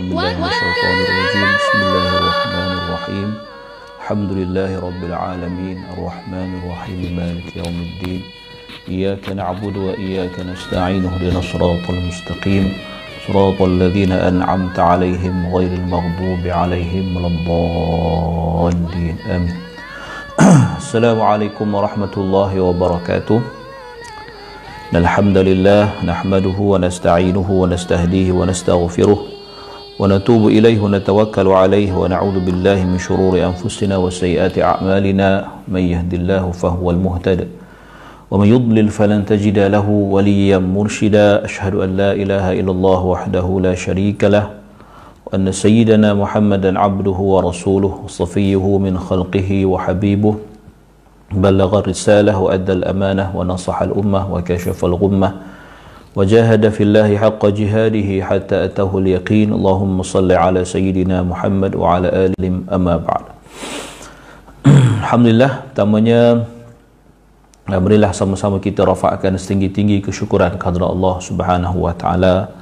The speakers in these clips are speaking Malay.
بسم الله الرحمن الرحيم. الحمد لله رب العالمين. الرحمن الرحيم. مالك يوم الدين. إياك نعبد وإياك نستعين. اهدنا الصراط المستقيم. صراط الذين أنعمت عليهم غير المغضوب عليهم ولا الضالين. آمين. السلام عليكم ورحمة الله وبركاته. الحمد لله نحمده ونستعينه ونستهديه ونستغفره. ونتوب إليه ونتوكل عليه ونعوذ بالله من شرور أنفسنا وسيئات أعمالنا. من يهد الله فهو المهتد ومن يضلل فلن تجد له وليا مرشدا. أشهد أن لا إله إلا الله وحده لا شريك له وأن سيدنا محمدا عبده ورسوله صفيه من خلقه وحبيبه. بلغ الرسالة وأدى الأمانة ونصح الأمة وكشف الغمة. وجاهد في الله حق جهاده حتى أتاه اليقين اللهم صل على سيدنا محمد وعلى آله أما بعد Alhamdulillah pertamanya Marilah sama-sama kita rafakkan setinggi-tinggi kesyukuran kepada Allah Subhanahu wa taala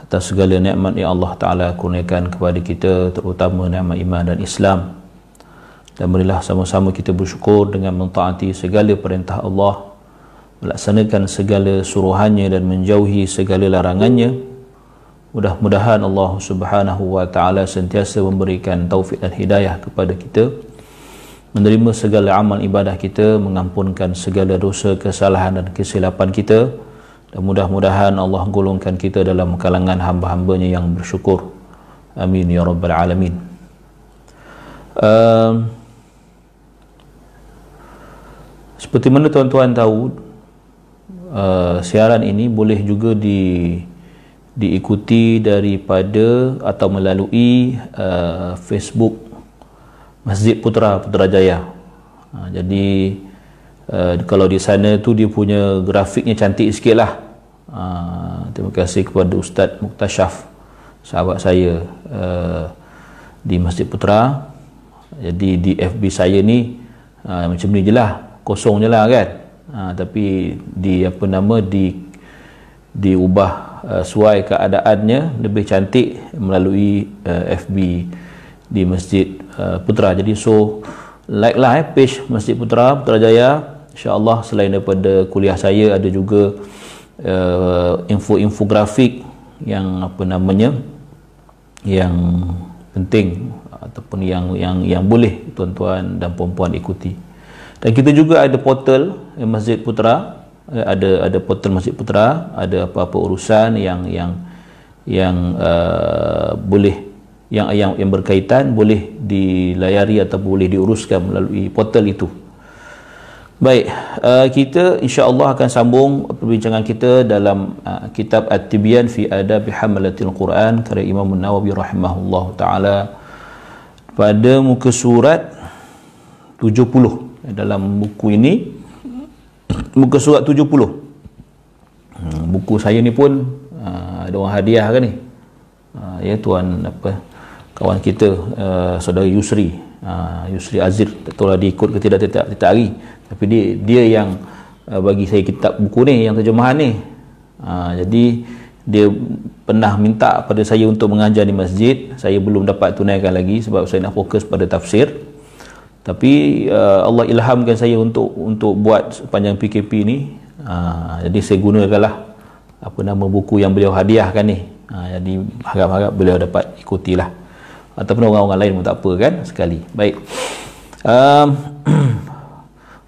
atas segala nikmat yang Allah taala kurniakan kepada kita terutama nikmat iman dan Islam dan marilah sama-sama kita bersyukur dengan mentaati segala perintah Allah melaksanakan segala suruhannya dan menjauhi segala larangannya mudah-mudahan Allah subhanahu wa ta'ala sentiasa memberikan taufik dan hidayah kepada kita menerima segala amal ibadah kita mengampunkan segala dosa kesalahan dan kesilapan kita dan mudah-mudahan Allah golongkan kita dalam kalangan hamba-hambanya yang bersyukur. Amin ya rabbal alamin. Uh, seperti mana tuan-tuan tahu uh, siaran ini boleh juga di diikuti daripada atau melalui uh, Facebook Masjid Putra Putrajaya. Uh, jadi uh, kalau di sana tu dia punya grafiknya cantik sikit lah. Uh, terima kasih kepada Ustaz Muktasyaf sahabat saya uh, di Masjid Putra. Jadi di FB saya ni uh, macam ni je lah kosong je lah kan ha, tapi di apa nama di diubah uh, suai keadaannya lebih cantik melalui uh, FB di Masjid uh, Putra. Jadi so like lah eh, page Masjid Putra Putrajaya. insyaAllah selain daripada kuliah saya ada juga uh, info-infografik yang apa namanya yang penting ataupun yang yang yang boleh tuan-tuan dan puan-puan ikuti. Dan kita juga ada portal Masjid Putra eh, ada ada portal Masjid Putra ada apa-apa urusan yang yang yang uh, boleh yang yang yang berkaitan boleh dilayari atau boleh diuruskan melalui portal itu. Baik, uh, kita insya-Allah akan sambung perbincangan kita dalam uh, kitab At-Tibyan fi Adab Hamalatil Quran karya Imam An-Nawawi rahimahullah taala pada muka surat 70 dalam buku ini muka surat 70 hmm, buku saya ni pun uh, ada orang hadiah kan ni? Uh, ya tuan apa kawan kita uh, saudara Yusri. Yusri Azir tak tahu lah dia ikut ke tidak tidak, tidak hari. Tapi dia dia yang bagi saya kitab buku ni yang terjemahan ni. Jadi dia pernah minta pada saya untuk mengajar di masjid. Saya belum dapat tunaikan lagi sebab saya nak fokus pada tafsir tapi uh, Allah ilhamkan saya untuk untuk buat sepanjang PKP ni uh, jadi saya gunakanlah apa nama buku yang beliau hadiahkan ni uh, jadi harap-harap beliau dapat ikutilah ataupun orang-orang lain pun tak apa kan sekali baik um,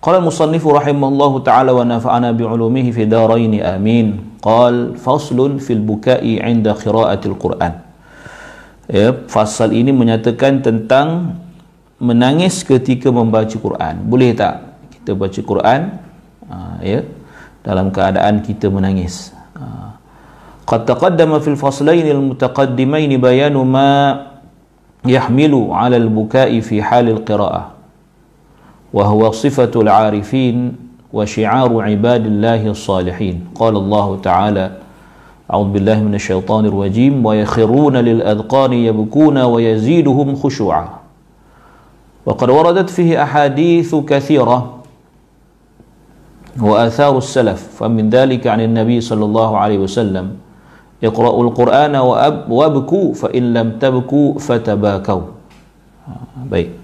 قال المصنف رحمه الله تعالى ونفعنا بعلومه في دارين آمين قال فصل في البكاء عند قراءة القرآن ya, fasal ini menyatakan tentang menangis ketika membaca Quran boleh tak kita baca Quran uh, ya dalam keadaan kita menangis قد تقدم في الفصلين المتقدمين بيان ما يحمل على البكاء في حال القراءة وهو صفة العارفين وشعار عباد الله الصالحين قال الله تعالى أعوذ بالله من الشيطان الرجيم ويخرون للأذقان يبكون ويزيدهم خشوعا وقد وردت فيه أحاديث كثيرة وآثار السلف فمن ذلك عن النبي صلى الله عليه وسلم اقرأوا القرآن وابكوا فإن لم تبكوا فتباكوا baik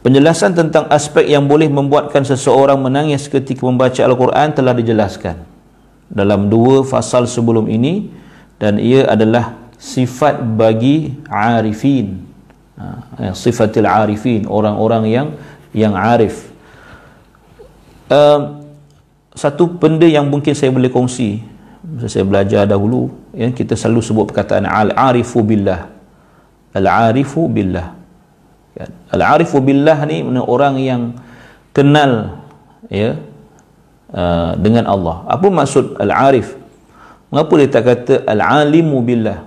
penjelasan tentang aspek yang boleh membuatkan seseorang menangis ketika membaca Al-Quran telah dijelaskan dalam dua fasal sebelum ini dan ia adalah sifat bagi arifin ha, sifatil arifin orang-orang yang yang arif. Uh, satu benda yang mungkin saya boleh kongsi masa saya belajar dahulu ya kita selalu sebut perkataan al-arifu billah. Al-arifu billah. Kan al-arifu billah ni orang yang kenal ya uh, dengan Allah. Apa maksud al-arif mengapa dia tak kata al-alimu billah?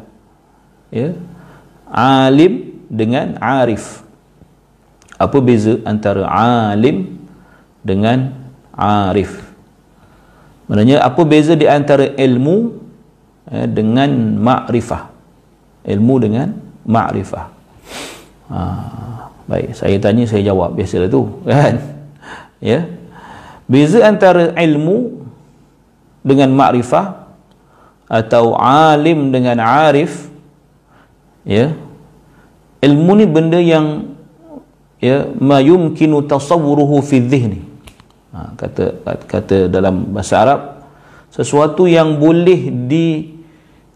Ya alim dengan arif apa beza antara alim dengan arif Maknanya apa beza di antara ilmu eh, dengan makrifah? Ilmu dengan makrifah. Ha, baik, saya tanya saya jawab biasalah tu, kan? Ya. Beza antara ilmu dengan makrifah atau alim dengan arif ya. Ilmu ni benda yang ya ma yumkinu tasawwuruhu fi dhihni. Ha, kata kata dalam bahasa Arab sesuatu yang boleh di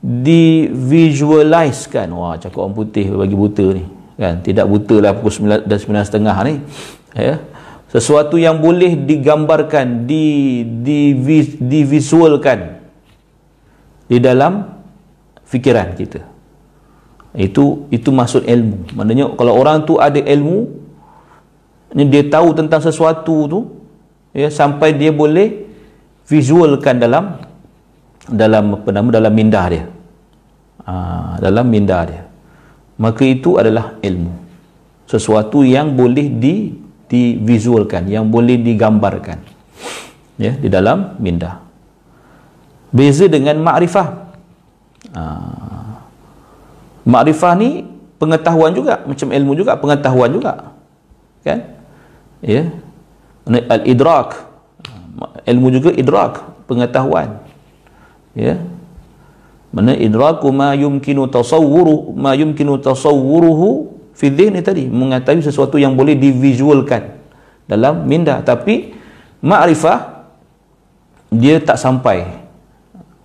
di visualizekan wah cakap orang putih bagi buta ni kan? Tidak buta lah pukul 9 dan 9 setengah ni ya. Sesuatu yang boleh digambarkan di di divisualkan di dalam fikiran kita itu itu maksud ilmu. Maknanya kalau orang tu ada ilmu dia tahu tentang sesuatu tu ya sampai dia boleh visualkan dalam dalam apa nama dalam minda dia. Ha, dalam minda dia. Maka itu adalah ilmu. Sesuatu yang boleh di divisualkan yang boleh digambarkan ya di dalam minda. Beza dengan makrifah. Ha, makrifah ni pengetahuan juga macam ilmu juga pengetahuan juga. Kan? Ya. Al-idrak. Ilmu juga idrak pengetahuan. Ya. Mana idraku ma yumkinu tasawwuru ma yumkinu tasawwuruhu fi dhihni tadi. Mengetahui sesuatu yang boleh divisualkan dalam minda. Tapi ma'rifah dia tak sampai.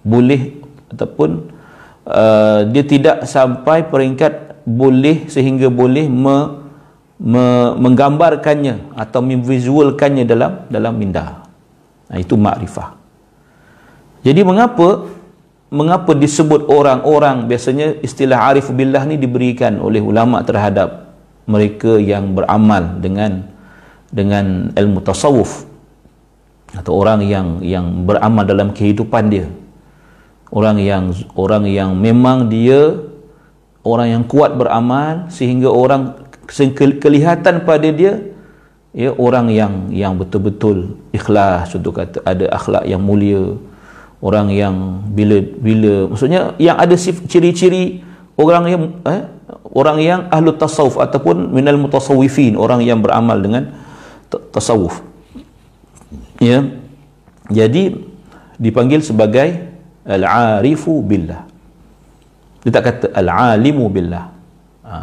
Boleh ataupun uh, dia tidak sampai peringkat boleh sehingga boleh me, me, menggambarkannya atau memvisualkannya dalam dalam minda. Nah, itu makrifah. Jadi mengapa mengapa disebut orang-orang biasanya istilah arif billah ni diberikan oleh ulama terhadap mereka yang beramal dengan dengan ilmu tasawuf atau orang yang yang beramal dalam kehidupan dia orang yang orang yang memang dia orang yang kuat beramal sehingga orang kelihatan pada dia ya orang yang yang betul-betul ikhlas contoh kata ada akhlak yang mulia. Orang yang bila bila maksudnya yang ada ciri-ciri orang yang eh, orang yang ahlu tasawuf ataupun minal mutasawwifin orang yang beramal dengan tasawuf. Ya. Jadi dipanggil sebagai al-arifu billah. Dia tak kata al-alimu billah. Ha.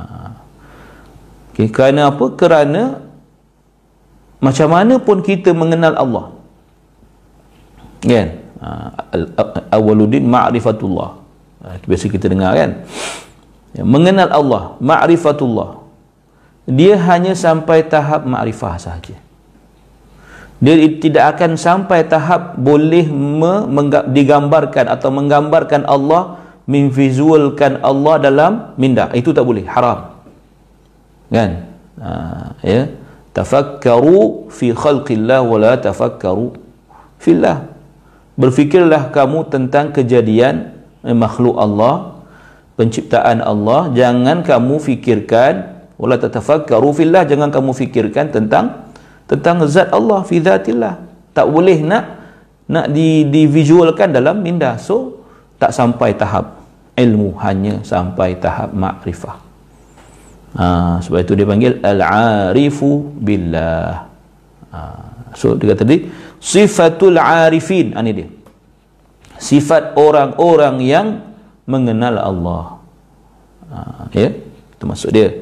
okay, kerana apa? Kerana macam mana pun kita mengenal Allah. Kan? Awaludin ma'rifatullah. Ha, biasa kita dengar kan? Ya, mengenal Allah ma'rifatullah. Dia hanya sampai tahap ma'rifah sahaja dia tidak akan sampai tahap boleh digambarkan atau menggambarkan Allah memvisualkan Allah dalam minda. Itu tak boleh haram. Kan? Ha, ya. Tafakkaru fi khalqillah wa la tafakkaru fillah. Berfikirlah kamu tentang kejadian eh, makhluk Allah penciptaan Allah. Jangan kamu fikirkan wala tatafakkaru fillah. Jangan kamu fikirkan tentang tentang zat Allah fi zatillah. Tak boleh nak nak di divisualkan dalam minda. So tak sampai tahap ilmu hanya sampai tahap makrifah. Ha, sebab itu dia panggil al-arifu billah. Ha, so dia kata tadi sifatul arifin. Ini dia. Sifat orang-orang yang mengenal Allah. Ha, ya. Itu maksud dia.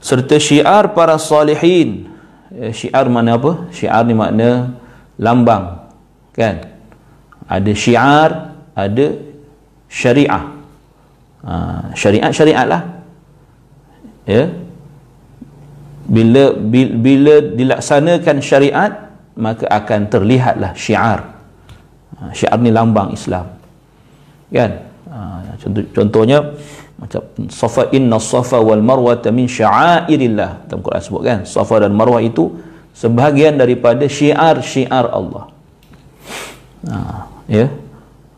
Serta syiar para salihin syiar mana apa? Syiar ni makna lambang kan? Ada syiar ada syariah. Ha, syariat syariat lah. Ya? Bila, bila bila dilaksanakan syariat maka akan terlihatlah syiar. Ha, syiar ni lambang Islam. Kan? Ha, contoh, contohnya macam safa inna safa wal marwa min sya'airillah dalam Quran sebut kan safa dan marwah itu sebahagian daripada syiar-syiar Allah ha, ya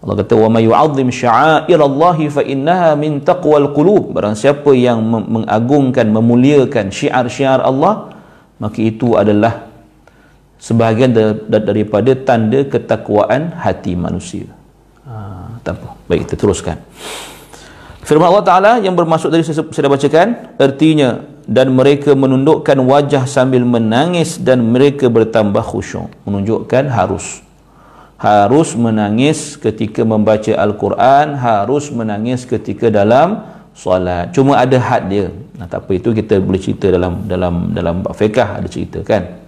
Allah kata wa may yu'azzim sya'airallahi fa innaha min taqwal qulub barang siapa yang mengagungkan memuliakan syiar-syiar Allah maka itu adalah sebahagian daripada tanda ketakwaan hati manusia. Ha, tak apa. Baik, kita teruskan. Firman Allah Ta'ala yang bermaksud tadi saya, saya bacakan, artinya, dan mereka menundukkan wajah sambil menangis dan mereka bertambah khusyuk. Menunjukkan harus. Harus menangis ketika membaca Al-Quran, harus menangis ketika dalam solat. Cuma ada had dia. Nah, tak apa itu kita boleh cerita dalam dalam dalam fiqah ada cerita kan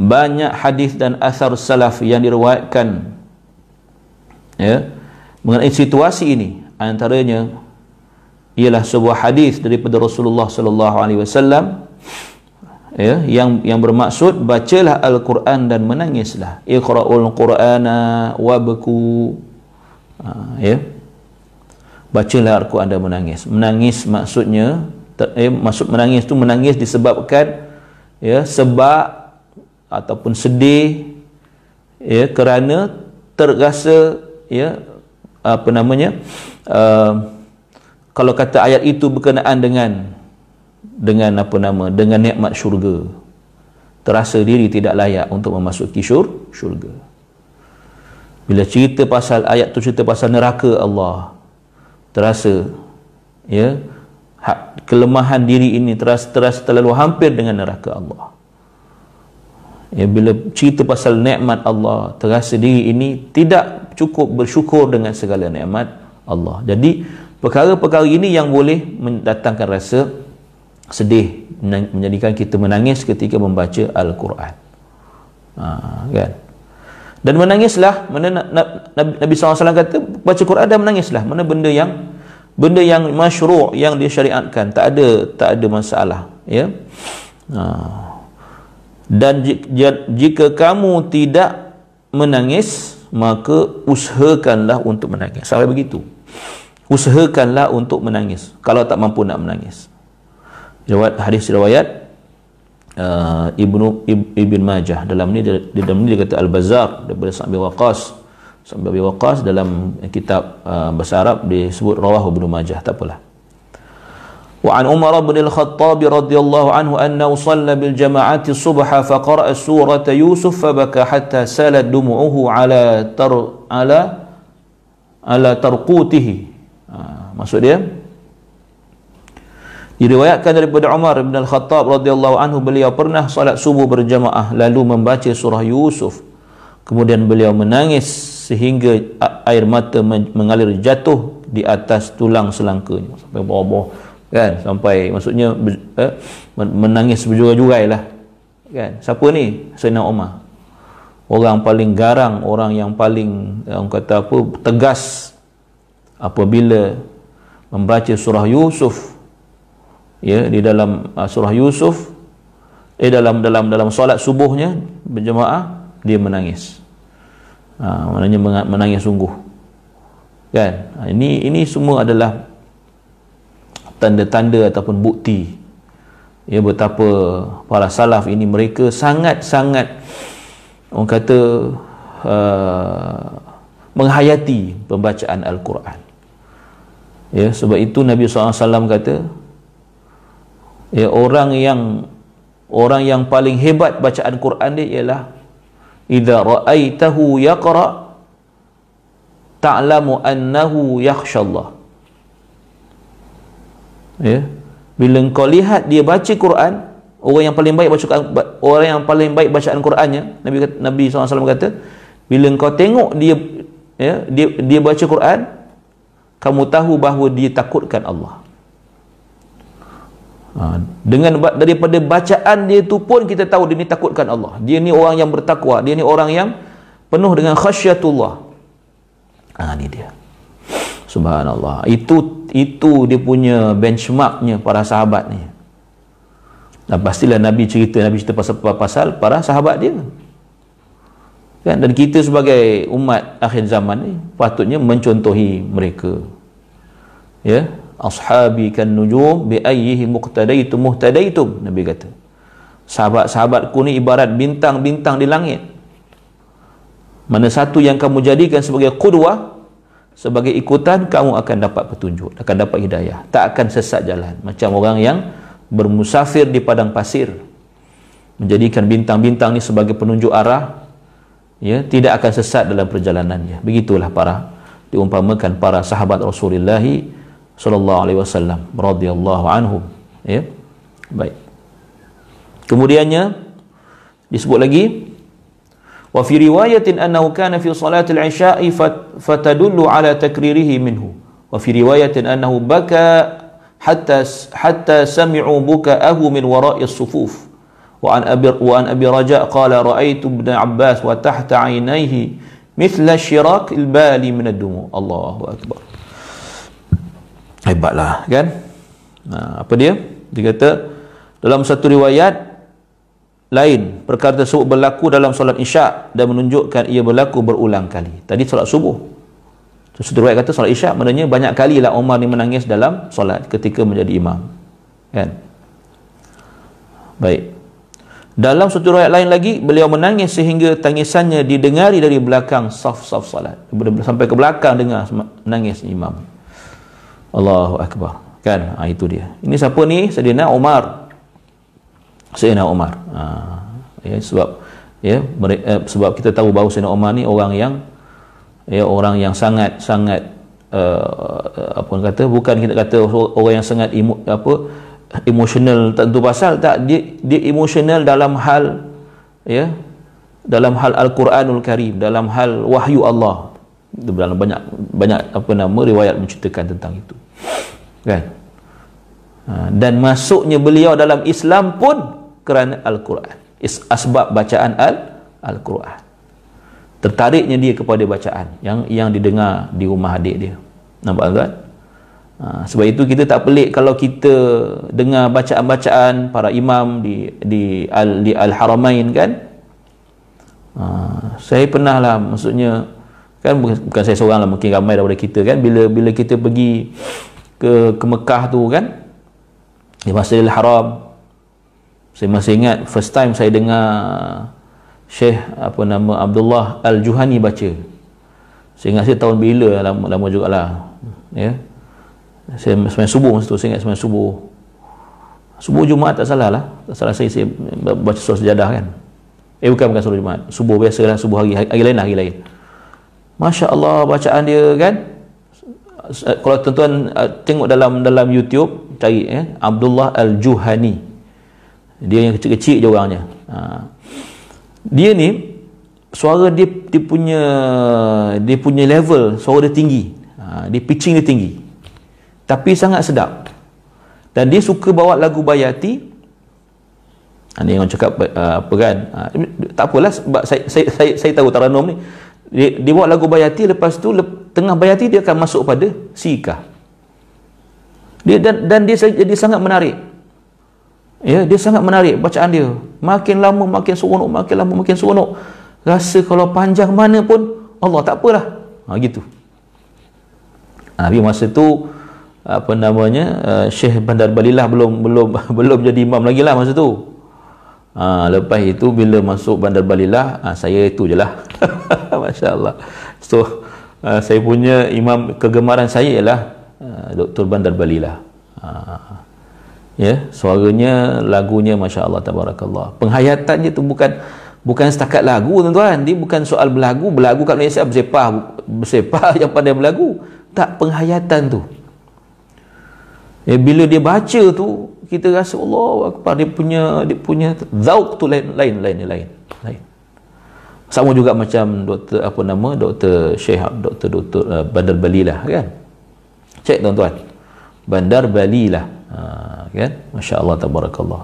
banyak hadis dan asar salaf yang diriwayatkan ya mengenai situasi ini antaranya ialah sebuah hadis daripada Rasulullah sallallahu alaihi wasallam ya yang yang bermaksud bacalah al-Quran dan menangislah. Iqra'ul qur'ana wabku. Ha, ya. Bacalah al-Quran dan menangis. Menangis maksudnya ter, eh, maksud menangis itu menangis disebabkan ya sebab ataupun sedih ya kerana terasa ya apa namanya uh, kalau kata ayat itu berkenaan dengan dengan apa nama dengan nikmat syurga terasa diri tidak layak untuk memasuki syur, syurga. Bila cerita pasal ayat tu cerita pasal neraka Allah terasa ya kelemahan diri ini terasa terasa terlalu hampir dengan neraka Allah. Ya, bila cerita pasal nikmat Allah terasa diri ini tidak cukup bersyukur dengan segala nikmat Allah. Jadi perkara-perkara ini yang boleh mendatangkan rasa sedih menjadikan kita menangis ketika membaca Al-Quran. Ha, kan? Dan menangislah mana Nabi SAW kata baca Quran dan menangislah. Mana benda yang benda yang masyru' yang disyariatkan tak ada tak ada masalah ya? Ha. Dan jika kamu tidak menangis maka usahakanlah untuk menangis. Sampai begitu. Usahakanlah untuk menangis. Kalau tak mampu nak menangis. Riwayat hadis riwayat uh, Ibnu Ibn Majah. Dalam ni dia, dalam ni dia kata Al-Bazar daripada Sa'bi Waqas Sa'bi Waqas dalam kitab uh, bahasa Arab disebut Rawah Ibnu Majah. Tak apalah وعن عمر بن الخطاب رضي الله عنه أنه صلى بالجماعة الصبح فقرأ سورة يوسف فبكى حتى سالت دموعه على تر على على ترقوته maksud dia diriwayatkan daripada Umar bin Al-Khattab radhiyallahu anhu beliau pernah salat subuh berjamaah lalu membaca surah Yusuf kemudian beliau menangis sehingga air mata mengalir jatuh di atas tulang selangkanya sampai bawah-bawah kan? Sampai maksudnya eh, menangis berjurai-jurai lah. Kan? Siapa ni? Sayyidina Umar orang paling garang orang yang paling orang kata apa tegas apabila membaca surah Yusuf. Ya di dalam uh, surah Yusuf eh dalam dalam dalam solat subuhnya berjemaah dia menangis. Ha, maknanya menangis sungguh. Kan? Ha, ini ini semua adalah tanda-tanda ataupun bukti ya betapa para salaf ini mereka sangat-sangat orang kata uh, menghayati pembacaan al-Quran. Ya sebab itu Nabi SAW kata ya orang yang orang yang paling hebat bacaan Quran dia ialah idza ra'aitahu yaqra ta'lamu annahu yakhshallah ya. Bila engkau lihat dia baca Quran orang yang paling baik baca orang yang paling baik bacaan Qurannya Nabi Nabi SAW kata bila engkau tengok dia ya dia dia baca Quran kamu tahu bahawa dia takutkan Allah. Ha, dengan daripada bacaan dia tu pun kita tahu dia ni takutkan Allah. Dia ni orang yang bertakwa dia ni orang yang penuh dengan khasyatullah ha, ni dia subhanallah. Itu itu dia punya benchmarknya para sahabat ni. Dan pastilah Nabi cerita Nabi cerita pasal, pasal para sahabat dia. Kan? Dan kita sebagai umat akhir zaman ni patutnya mencontohi mereka. Ya? Ashabi kan nujum bi ayyihi muqtadaitum muhtadaitum Nabi kata. Sahabat-sahabatku ni ibarat bintang-bintang di langit. Mana satu yang kamu jadikan sebagai qudwah sebagai ikutan kamu akan dapat petunjuk akan dapat hidayah. Tak akan sesat jalan. Macam orang yang bermusafir di padang pasir menjadikan bintang-bintang ni sebagai penunjuk arah ya tidak akan sesat dalam perjalanannya. Begitulah para diumpamakan para sahabat Rasulullah sallallahu alaihi wasallam radhiyallahu anhum ya. Baik. Kemudiannya disebut lagi Wa fi riwayatin annahu kana fi salatil isya' fa tadullu ala takririhi minhu. Wa fi riwayatin annahu baka hatta hatta sami'u buka ahu min wara'i as-sufuf. Wa an abir wa an abi raja' qala ra'aytu ibn Abbas wa tahta 'ainayhi mithla shiraq al-bali min ad-dumu. Allahu akbar. Hebatlah kan? Nah, apa dia? Dia kata dalam satu riwayat lain perkara tersebut berlaku dalam solat isyak dan menunjukkan ia berlaku berulang kali. Tadi solat subuh. Satu riwayat kata solat isyak maknanya banyak kali lah Umar ni menangis dalam solat ketika menjadi imam. Kan? Baik. Dalam satu riwayat lain lagi beliau menangis sehingga tangisannya didengari dari belakang saf-saf solat. Sampai ke belakang dengar menangis imam. Allahu Akbar. Kan? Ha, itu dia. Ini siapa ni? Sayyidina Umar Sayyidina Umar. Ha, ya, sebab ya mereka, eh, sebab kita tahu bahawa Sayyidina Umar ni orang yang ya orang yang sangat sangat uh, apa orang kata bukan kita kata orang yang sangat emo, apa emosional tentu pasal tak dia dia emosional dalam hal ya dalam hal Al-Quranul Karim dalam hal wahyu Allah. Dalam banyak banyak apa nama riwayat menceritakan tentang itu. Kan? Ha, dan masuknya beliau dalam Islam pun kerana Al-Quran. Asbab bacaan Al Al-Quran. Tertariknya dia kepada bacaan yang yang didengar di rumah adik dia. Nampak tak ha, sebab itu kita tak pelik kalau kita dengar bacaan-bacaan para imam di di al di al haramain kan? Ha, saya pernah lah maksudnya kan bukan, bukan saya seorang lah mungkin ramai daripada kita kan? Bila bila kita pergi ke ke Mekah tu kan? Di Masjidil Haram saya masih ingat first time saya dengar Syekh apa nama Abdullah Al-Juhani baca. Saya ingat saya tahun bila lama, lama jugalah ya. Saya sembahyang subuh masa tu saya ingat sembahyang subuh. Subuh Jumaat tak salah lah. Tak salah saya, saya baca surah sejadah kan. Eh bukan bukan surah Jumaat. Subuh biasa lah subuh hari, hari, lain lah hari lain Masya Allah bacaan dia kan? Kalau tuan-tuan uh, tengok dalam dalam YouTube cari eh, Abdullah Al-Juhani dia yang kecil-kecil je orangnya. Ha. dia ni suara dia dia punya dia punya level suara dia tinggi. Ha. dia pitching dia tinggi. Tapi sangat sedap. Dan dia suka bawa lagu Bayati ha, ni orang cakap uh, apa kan? Ha, tak apalah sebab saya, saya, saya, saya tahu Taranum ni. Dia, dia bawa lagu Bayati lepas tu lep, tengah Bayati dia akan masuk pada Sika dia dan, dan dia jadi sangat menarik ya dia sangat menarik bacaan dia. Makin lama makin seronok makin lama makin seronok. Rasa kalau panjang mana pun Allah tak apalah. Ha, gitu. Ha, tapi masa tu apa namanya uh, Syekh Bandar Balilah belum belum belum jadi imam lagi lah masa tu. Ha, lepas itu bila masuk Bandar Balilah ha, saya itu je lah. Masya Allah so uh, saya punya imam kegemaran saya ialah uh, Dr. Bandar Balilah. Uh, ya suaranya lagunya Masya Allah Tabarakallah. Penghayatannya tu bukan bukan setakat lagu tuan-tuan. Dia bukan soal berlagu berlagu kat Malaysia bersepah bersepah yang pandai berlagu. Tak penghayatan tu. Ya, bila dia baca tu kita rasa Allah Akbar dia punya dia punya zauk tu lain lain lain lain lain. Sama juga macam doktor apa nama doktor Syekh doktor doktor uh, Bandar Bali lah kan? Cek tuan-tuan. Bandar Bali lah ha, kan? Masya Allah Tabarakallah.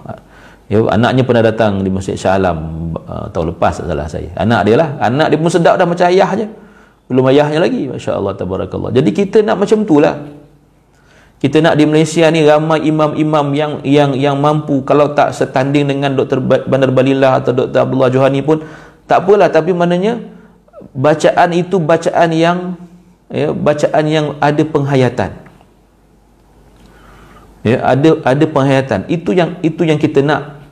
Ya, anaknya pernah datang di Masjid Shah Alam uh, tahun lepas salah saya. Anak dia lah. Anak dia pun sedap dah macam ayah je. Belum ayahnya lagi Masya Allah Tabarakallah. Jadi kita nak macam tu lah. Kita nak di Malaysia ni ramai imam-imam yang yang yang mampu. Kalau tak setanding dengan Dr. Bandar Balillah atau Dr. Abdullah Johani pun tak apalah. Tapi maknanya bacaan itu bacaan yang ya, bacaan yang ada penghayatan ya ada ada penghayatan. Itu yang itu yang kita nak.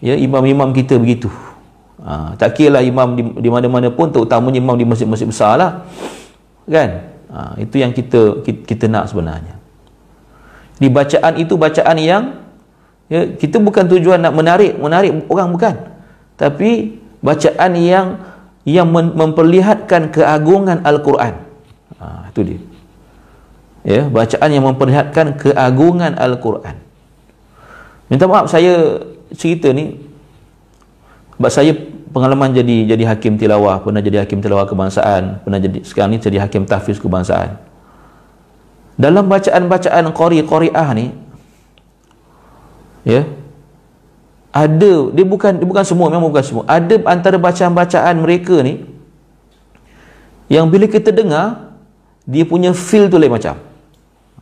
Ya imam-imam kita begitu. Ha, tak kira lah imam di, di mana-mana pun terutamanya imam di masjid-masjid besar lah kan? Ha, itu yang kita, kita kita nak sebenarnya. Di bacaan itu bacaan yang ya, kita bukan tujuan nak menarik menarik orang bukan. Tapi bacaan yang yang memperlihatkan keagungan Al-Quran. Ha, itu dia ya bacaan yang memperlihatkan keagungan Al-Quran. Minta maaf saya cerita ni sebab saya pengalaman jadi jadi hakim tilawah pernah jadi hakim tilawah kebangsaan pernah jadi sekarang ni jadi hakim tahfiz kebangsaan. Dalam bacaan-bacaan qari qariah ni ya ada dia bukan dia bukan semua memang bukan semua. Ada antara bacaan-bacaan mereka ni yang bila kita dengar dia punya feel tu lain macam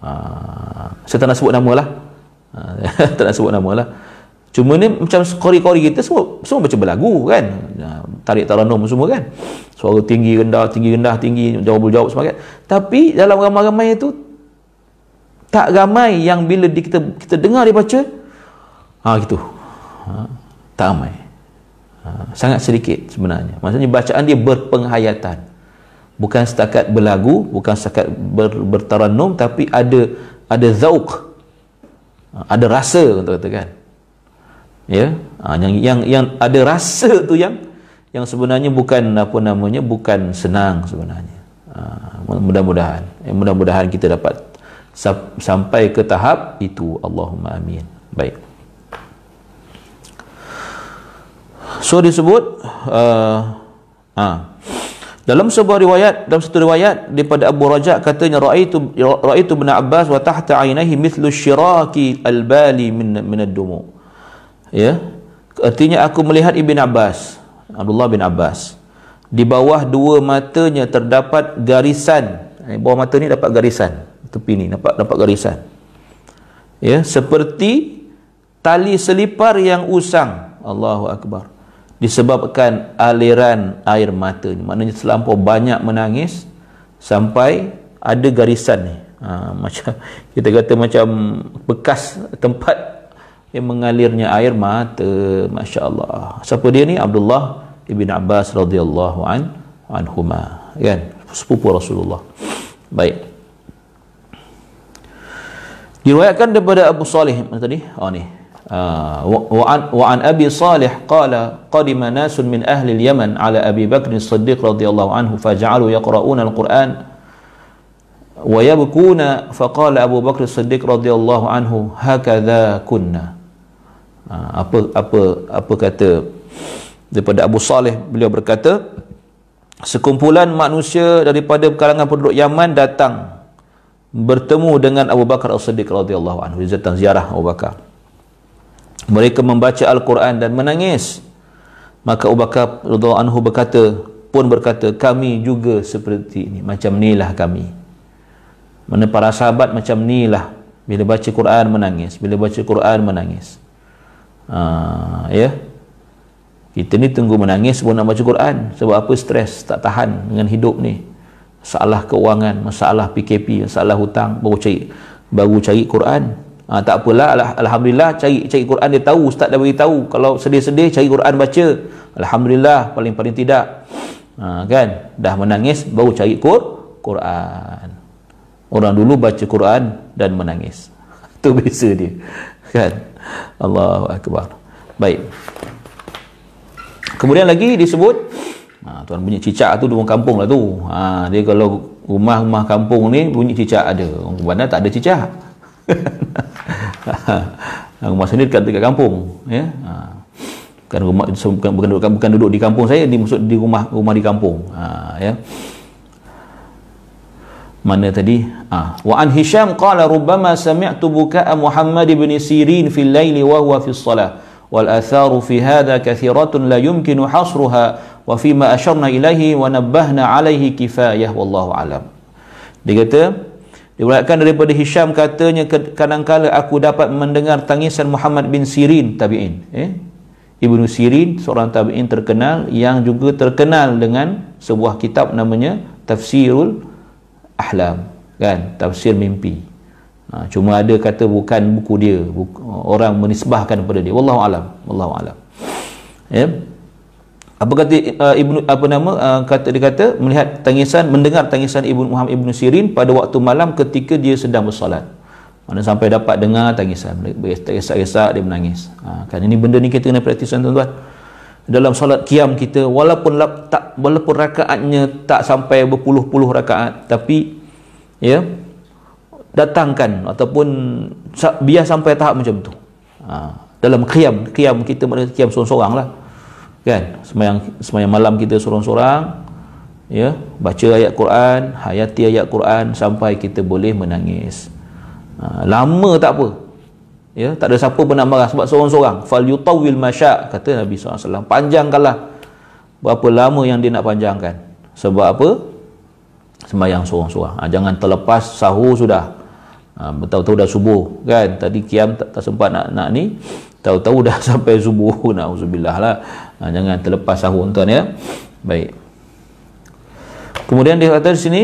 ha, saya tak nak sebut nama lah ha, tak nak sebut nama lah cuma ni macam kori-kori kita semua semua baca berlagu kan. Ha, tarik taranum semua kan. Suara tinggi rendah tinggi rendah tinggi jawab-jawab semua kan tapi dalam ramai-ramai itu tak ramai yang bila kita kita dengar dia baca ha gitu. Ha, tak ramai. Ha, sangat sedikit sebenarnya. Maksudnya bacaan dia berpenghayatan bukan setakat berlagu bukan setakat ber, bertaranum tapi ada ada zauk ha, ada rasa untuk katakan ya? Ha, yang yang yang ada rasa tu yang yang sebenarnya bukan apa namanya bukan senang sebenarnya. Ha, mudah-mudahan. Ya, mudah-mudahan kita dapat sampai ke tahap itu. Allahumma amin. Baik. So disebut uh, ha. Dalam sebuah riwayat, dalam satu riwayat daripada Abu Raja katanya raaitu raaitu bin Abbas wa tahta ainihi mithlu syiraki al-bali min min ad-dumu. Ya. Artinya aku melihat Ibn Abbas, Abdullah bin Abbas. Di bawah dua matanya terdapat garisan. Di bawah mata ni dapat garisan. Tepi ni dapat dapat garisan. Ya, seperti tali selipar yang usang. Allahu akbar disebabkan aliran air mata maknanya selampau banyak menangis sampai ada garisan ni. Ha, macam kita kata macam bekas tempat yang mengalirnya air mata masya-Allah. Siapa dia ni? Abdullah ibn Abbas radhiyallahu an anhuma kan? Sepupu Rasulullah. Baik. Diriwayatkan daripada Abu Salih. Tadi? Oh ni uh, wa an Abi Salih qala qadima nasun min ahli al-Yaman ala Abi Bakr as-Siddiq radhiyallahu anhu faj'alu yaqra'una al-Qur'an wa yabkuna. Faqala Abu Bakr as-Siddiq radhiyallahu anhu hakadha kunna. Uh, apa apa apa kata daripada Abu Saleh beliau berkata sekumpulan manusia daripada kalangan penduduk Yaman datang bertemu dengan Abu Bakar As-Siddiq radhiyallahu anhu datang ziarah Abu Bakar mereka membaca Al-Quran dan menangis. Maka Abu Bakar radhiyallahu anhu berkata pun berkata kami juga seperti ini. Macam inilah kami. Mana para sahabat macam inilah. Bila baca Quran menangis bila baca Quran menangis. Uh, ya. Kita ni tunggu menangis sebelum nak baca Quran. Sebab apa? Stres tak tahan dengan hidup ni. Masalah keuangan masalah PKP masalah hutang. Baru cari baru cari Quran ha, tak apalah Alhamdulillah cari cari Quran dia tahu ustaz dah beritahu. Kalau sedih-sedih cari Quran baca. Alhamdulillah paling-paling tidak. Ha, kan? Dah menangis baru cari Quran. Orang dulu baca Quran dan menangis. Itu biasa dia. Kan? Allahu Akbar. Baik. Kemudian lagi disebut ha, tuan bunyi cicak tu di kampung lah tu. Ha, dia kalau rumah-rumah kampung ni bunyi cicak ada. Orang tak ada cicak. rumah sendiri dekat, dekat kampung. Ya? Ha. Bukan, rumah, bukan, bukan, bukan, bukan duduk di kampung saya, di, maksud di rumah rumah di kampung. Ha, ya? Mana tadi? Ha. Wa an Hisham qala rubbama sami'tu buka'a Muhammad ibn Sirin fil laili wa huwa fi salah. والآثار في هذا كثيرة لا يمكن حصرها وفيما أشرنا إليه ونبهنا عليه كفاية والله أعلم dia kata diriwayatkan daripada Hisham katanya kadang-kala aku dapat mendengar tangisan Muhammad bin Sirin tabi'in eh? Ibnu Sirin seorang tabi'in terkenal yang juga terkenal dengan sebuah kitab namanya Tafsirul Ahlam kan tafsir mimpi Ha, cuma ada kata bukan buku dia, buku, orang menisbahkan kepada dia. Wallahu alam, wallahu alam. Ya. Apa kata uh, Ibnu apa nama uh, kata dia kata melihat tangisan mendengar tangisan Ibnu Muhammad Ibnu Sirin pada waktu malam ketika dia sedang bersolat. Mana sampai dapat dengar tangisan, beresak-esak dia menangis. Ha, kan ini benda ni kita kena praktis tuan-tuan. Dalam solat qiyam kita walaupun tak walaupun rakaatnya tak sampai berpuluh-puluh rakaat tapi ya datangkan ataupun biar sampai tahap macam tu ha, dalam qiyam qiyam kita maknanya qiyam seorang-seorang lah kan? Semayang, semayang malam kita seorang-seorang ya baca ayat Quran hayati ayat Quran sampai kita boleh menangis. Ha, lama tak apa. Ya tak ada siapa pun nak marah sebab seorang-seorang fal yutawil masya kata Nabi SAW panjangkanlah. Berapa lama yang dia nak panjangkan? Sebab apa? Semayang seorang-seorang ha, jangan terlepas sahur sudah. Ha, tahu-tahu dah subuh kan? Tadi kiam tak, tak sempat nak nak ni. Tahu-tahu dah sampai subuh. Nauzubillah lah ha, jangan terlepas sahur tuan ya. Baik. Kemudian dia kata di sini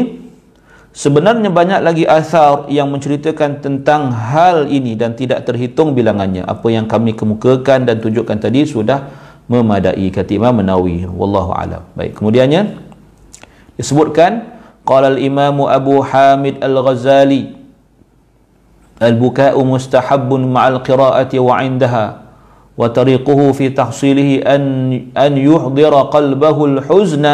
sebenarnya banyak lagi asar yang menceritakan tentang hal ini dan tidak terhitung bilangannya. Apa yang kami kemukakan dan tunjukkan tadi sudah memadai kata Imam Menawi wallahu alam. Baik kemudiannya disebutkan qala al imam abu hamid al ghazali al buka'u mustahabbun ma'al qira'ati wa 'indaha. وطريقه في تحصيله أن أن يحضر قلبه الحزن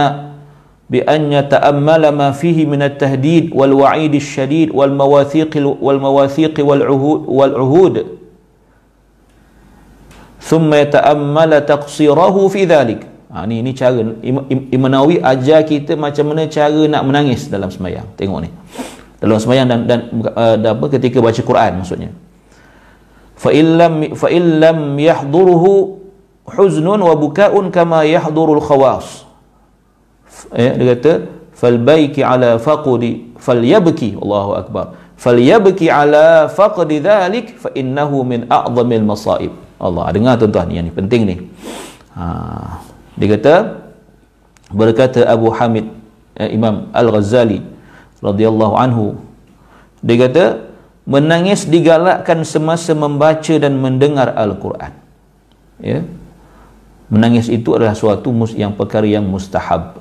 بأن يتأمل ما فيه من التهديد والوعيد الشديد والمواثيق والمواثيق والعهود, والعهود ثم يتأمل تقصيره في ذلك ha, ini, ini cara Imam Nawawi ajar kita macam mana cara nak menangis dalam semayang tengok ni dalam sembahyang dan dan, uh, dan apa ketika baca Quran maksudnya fa illam yahduruhu huznun wa bukaun kama yahdurul khawas. Ya dia kata fal baiki ala faqdi falyabki. Allahu akbar. Falyabki ala faqdi dhalik fa innahu min a'zamil masaib. Allah dengar tuan-tuan yang ni penting ni. Ha dia kata berkata Abu Hamid eh, Imam Al-Ghazali radhiyallahu anhu dia kata menangis digalakkan semasa membaca dan mendengar Al-Quran. Ya. Menangis itu adalah suatu mus yang perkara yang mustahab.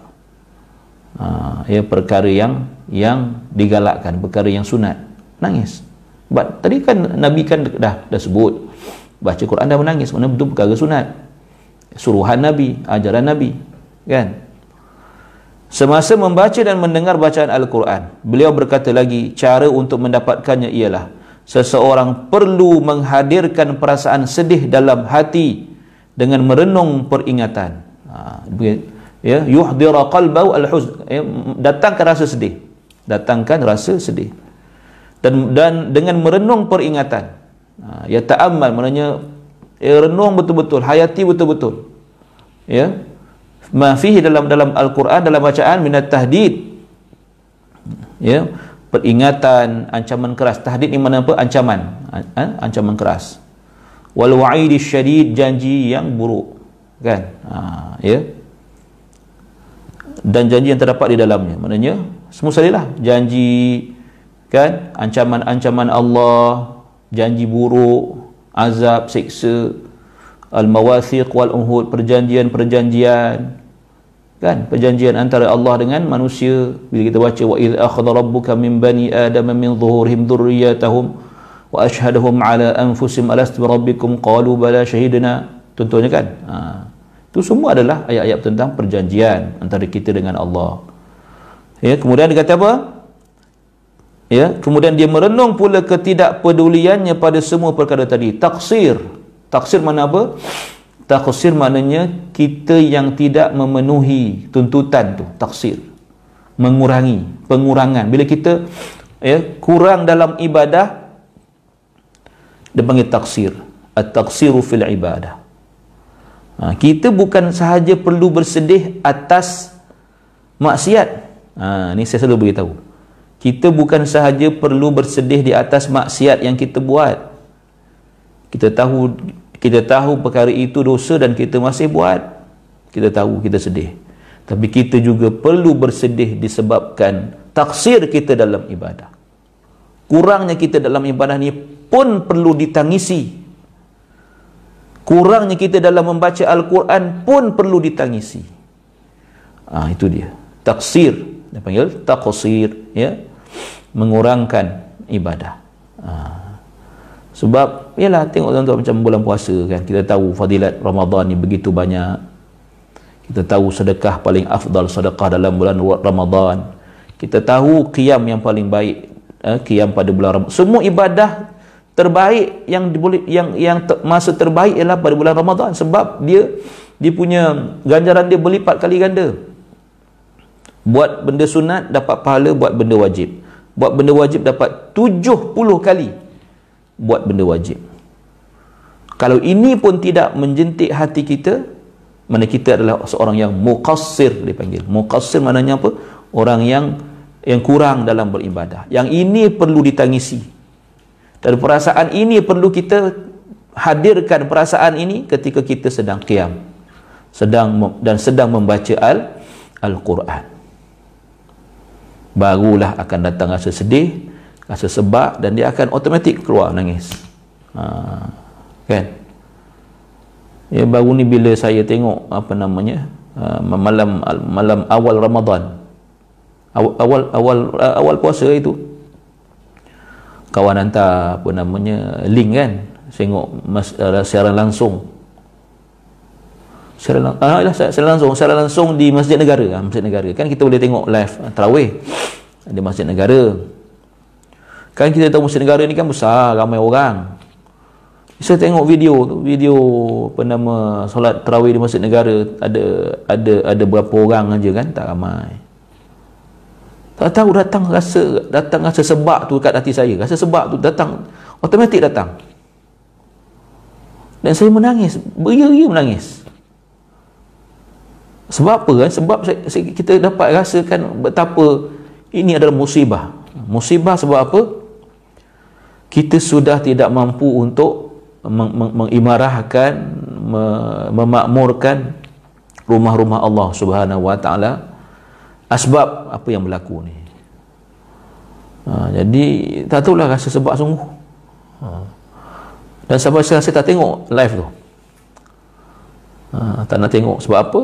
Ha, ya perkara yang yang digalakkan perkara yang sunat. Nangis. But, tadi kan Nabi kan dah dah sebut baca Quran dah menangis mana betul perkara sunat. Suruhan Nabi ajaran Nabi kan semasa membaca dan mendengar bacaan Al-Quran beliau berkata lagi cara untuk mendapatkannya ialah seseorang perlu menghadirkan perasaan sedih dalam hati dengan merenung peringatan. Ha, ya yuhdira qalbahu al-huzn. Ya, datangkan rasa sedih. Datangkan rasa sedih. Dan dan dengan merenung peringatan. Ha, ya ta'ammal maknanya ya, renung betul-betul hayati betul-betul. Ya ma fihi dalam dalam al-Quran dalam bacaan minat tahdid. Ya peringatan ancaman keras. Tahdid ni mana apa? Ancaman. Ha? ancaman keras. Wal wa'id syadid janji yang buruk. Kan? Ha, ya. Dan janji yang terdapat di dalamnya. Maknanya semua salilah. Janji kan? Ancaman-ancaman Allah janji buruk azab siksa al-mawathiq wal uhud perjanjian-perjanjian. Kan? Perjanjian antara Allah dengan manusia. Bila kita baca wa idh akhadha rabbuka min bani adama min zuhurihim dhurriyyatahum wa ashhadahum ala anfusihim alastu rabbikum? Qalu bala syahidna contohnya kan? Ha. itu semua adalah ayat-ayat tentang perjanjian antara kita dengan Allah. Ya kemudian dia kata apa? Ya kemudian dia merenung pula ketidakpeduliannya pada semua perkara tadi. Taksir taksir mana apa? Taksir maknanya kita yang tidak memenuhi tuntutan tu taksir. Mengurangi pengurangan. Bila kita ya kurang dalam ibadah dia panggil taksir. At-taksiru fil ibadah. Ha, kita bukan sahaja perlu bersedih atas maksiat. Ha, ni saya selalu beritahu. Kita bukan sahaja perlu bersedih di atas maksiat yang kita buat kita tahu kita tahu perkara itu dosa dan kita masih buat. Kita tahu kita sedih. Tapi kita juga perlu bersedih disebabkan taksir kita dalam ibadah. Kurangnya kita dalam ibadah ni pun perlu ditangisi. Kurangnya kita dalam membaca Al-Quran pun perlu ditangisi. Ah itu dia. Taksir. Dia panggil taksir ya. Mengurangkan ibadah. Ah. Sebab yalah tengok tuan-tuan macam bulan puasa kan kita tahu fadilat Ramadan ni begitu banyak. Kita tahu sedekah paling afdal sedekah dalam bulan Ramadan. Kita tahu qiyam yang paling baik eh, qiyam pada bulan Ramadan semua ibadah terbaik yang boleh yang yang ter, masa terbaik ialah pada bulan Ramadan. Sebab dia dia punya ganjaran dia berlipat kali ganda. Buat benda sunat dapat pahala buat benda wajib. Buat benda wajib dapat 70 kali buat benda wajib kalau ini pun tidak menjentik hati kita mana kita adalah seorang yang muqassir dipanggil muqassir maknanya apa orang yang yang kurang dalam beribadah yang ini perlu ditangisi dan perasaan ini perlu kita hadirkan perasaan ini ketika kita sedang qiyam. Sedang dan sedang membaca al Al-Quran. Barulah akan datang rasa sedih, rasa sebab dan dia akan automatik keluar nangis. Ha, kan? Ya baru ni bila saya tengok apa namanya? Uh, malam malam awal Ramadan. Awal awal awal, awal puasa itu kawan hantar apa namanya link kan tengok mas, uh, siaran langsung siaran, uh, siaran langsung siaran langsung di Masjid Negara uh, Masjid Negara kan kita boleh tengok live uh, tarawih di Masjid Negara kan kita tahu Masjid Negara ni kan besar ramai orang saya tengok video tu video apa nama solat tarawih di Masjid Negara ada ada ada berapa orang aja kan tak ramai tak tahu datang rasa datang rasa sebab tu kat hati saya. Rasa sebab tu datang automatik datang. Dan saya menangis, beria-ria menangis. Sebab apa kan? Sebab saya, kita dapat rasakan betapa ini adalah musibah. Musibah sebab apa? Kita sudah tidak mampu untuk mengimarahkan, memakmurkan rumah-rumah Allah Subhanahu Wa Taala asbab apa yang berlaku ni. Ha, jadi tak tahulah rasa sebab sungguh. Ha. dan sampai sekarang saya tak tengok live tu? Ha, tak nak tengok sebab apa?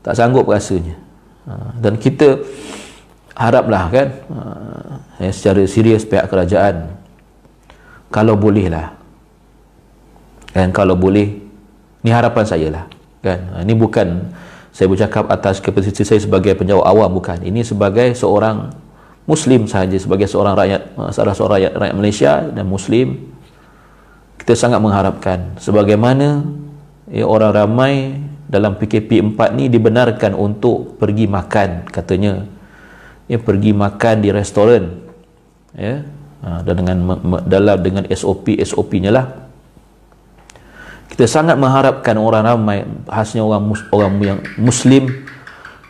Tak sanggup rasanya. Ha, dan kita haraplah kan ha, secara serius pihak kerajaan kalau boleh lah kan kalau boleh ni harapan saya lah kan ha, ini bukan saya bercakap atas kapasiti saya sebagai penjawab awam bukan. Ini sebagai seorang muslim sahaja sebagai seorang rakyat salah seorang rakyat, rakyat Malaysia dan muslim. Kita sangat mengharapkan sebagaimana ya, orang ramai dalam PKP 4 ni dibenarkan untuk pergi makan katanya. Ya pergi makan di restoran ya ha, dan dengan dalam dengan SOP SOP-nya lah kita sangat mengharapkan orang ramai khasnya orang orang yang muslim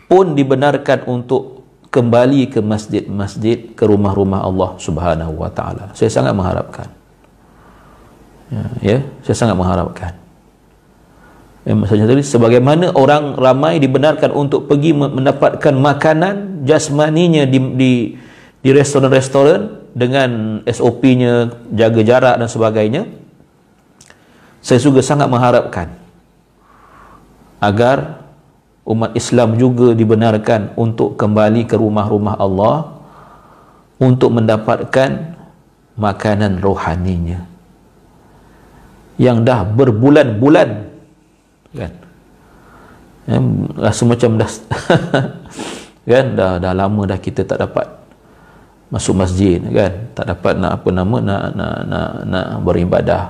pun dibenarkan untuk kembali ke masjid-masjid ke rumah-rumah Allah Subhanahu wa taala. Saya sangat mengharapkan. Ya, ya, saya sangat mengharapkan. Ya, maksudnya tadi sebagaimana orang ramai dibenarkan untuk pergi mendapatkan makanan jasmaninya di di di restoran-restoran dengan SOP-nya jaga jarak dan sebagainya saya juga sangat mengharapkan agar umat Islam juga dibenarkan untuk kembali ke rumah-rumah Allah untuk mendapatkan makanan rohaninya yang dah berbulan-bulan kan? Ya, rasa macam dah kan? Dah dah lama dah kita tak dapat masuk masjid kan? Tak dapat nak apa nama nak nak nak, nak beribadah.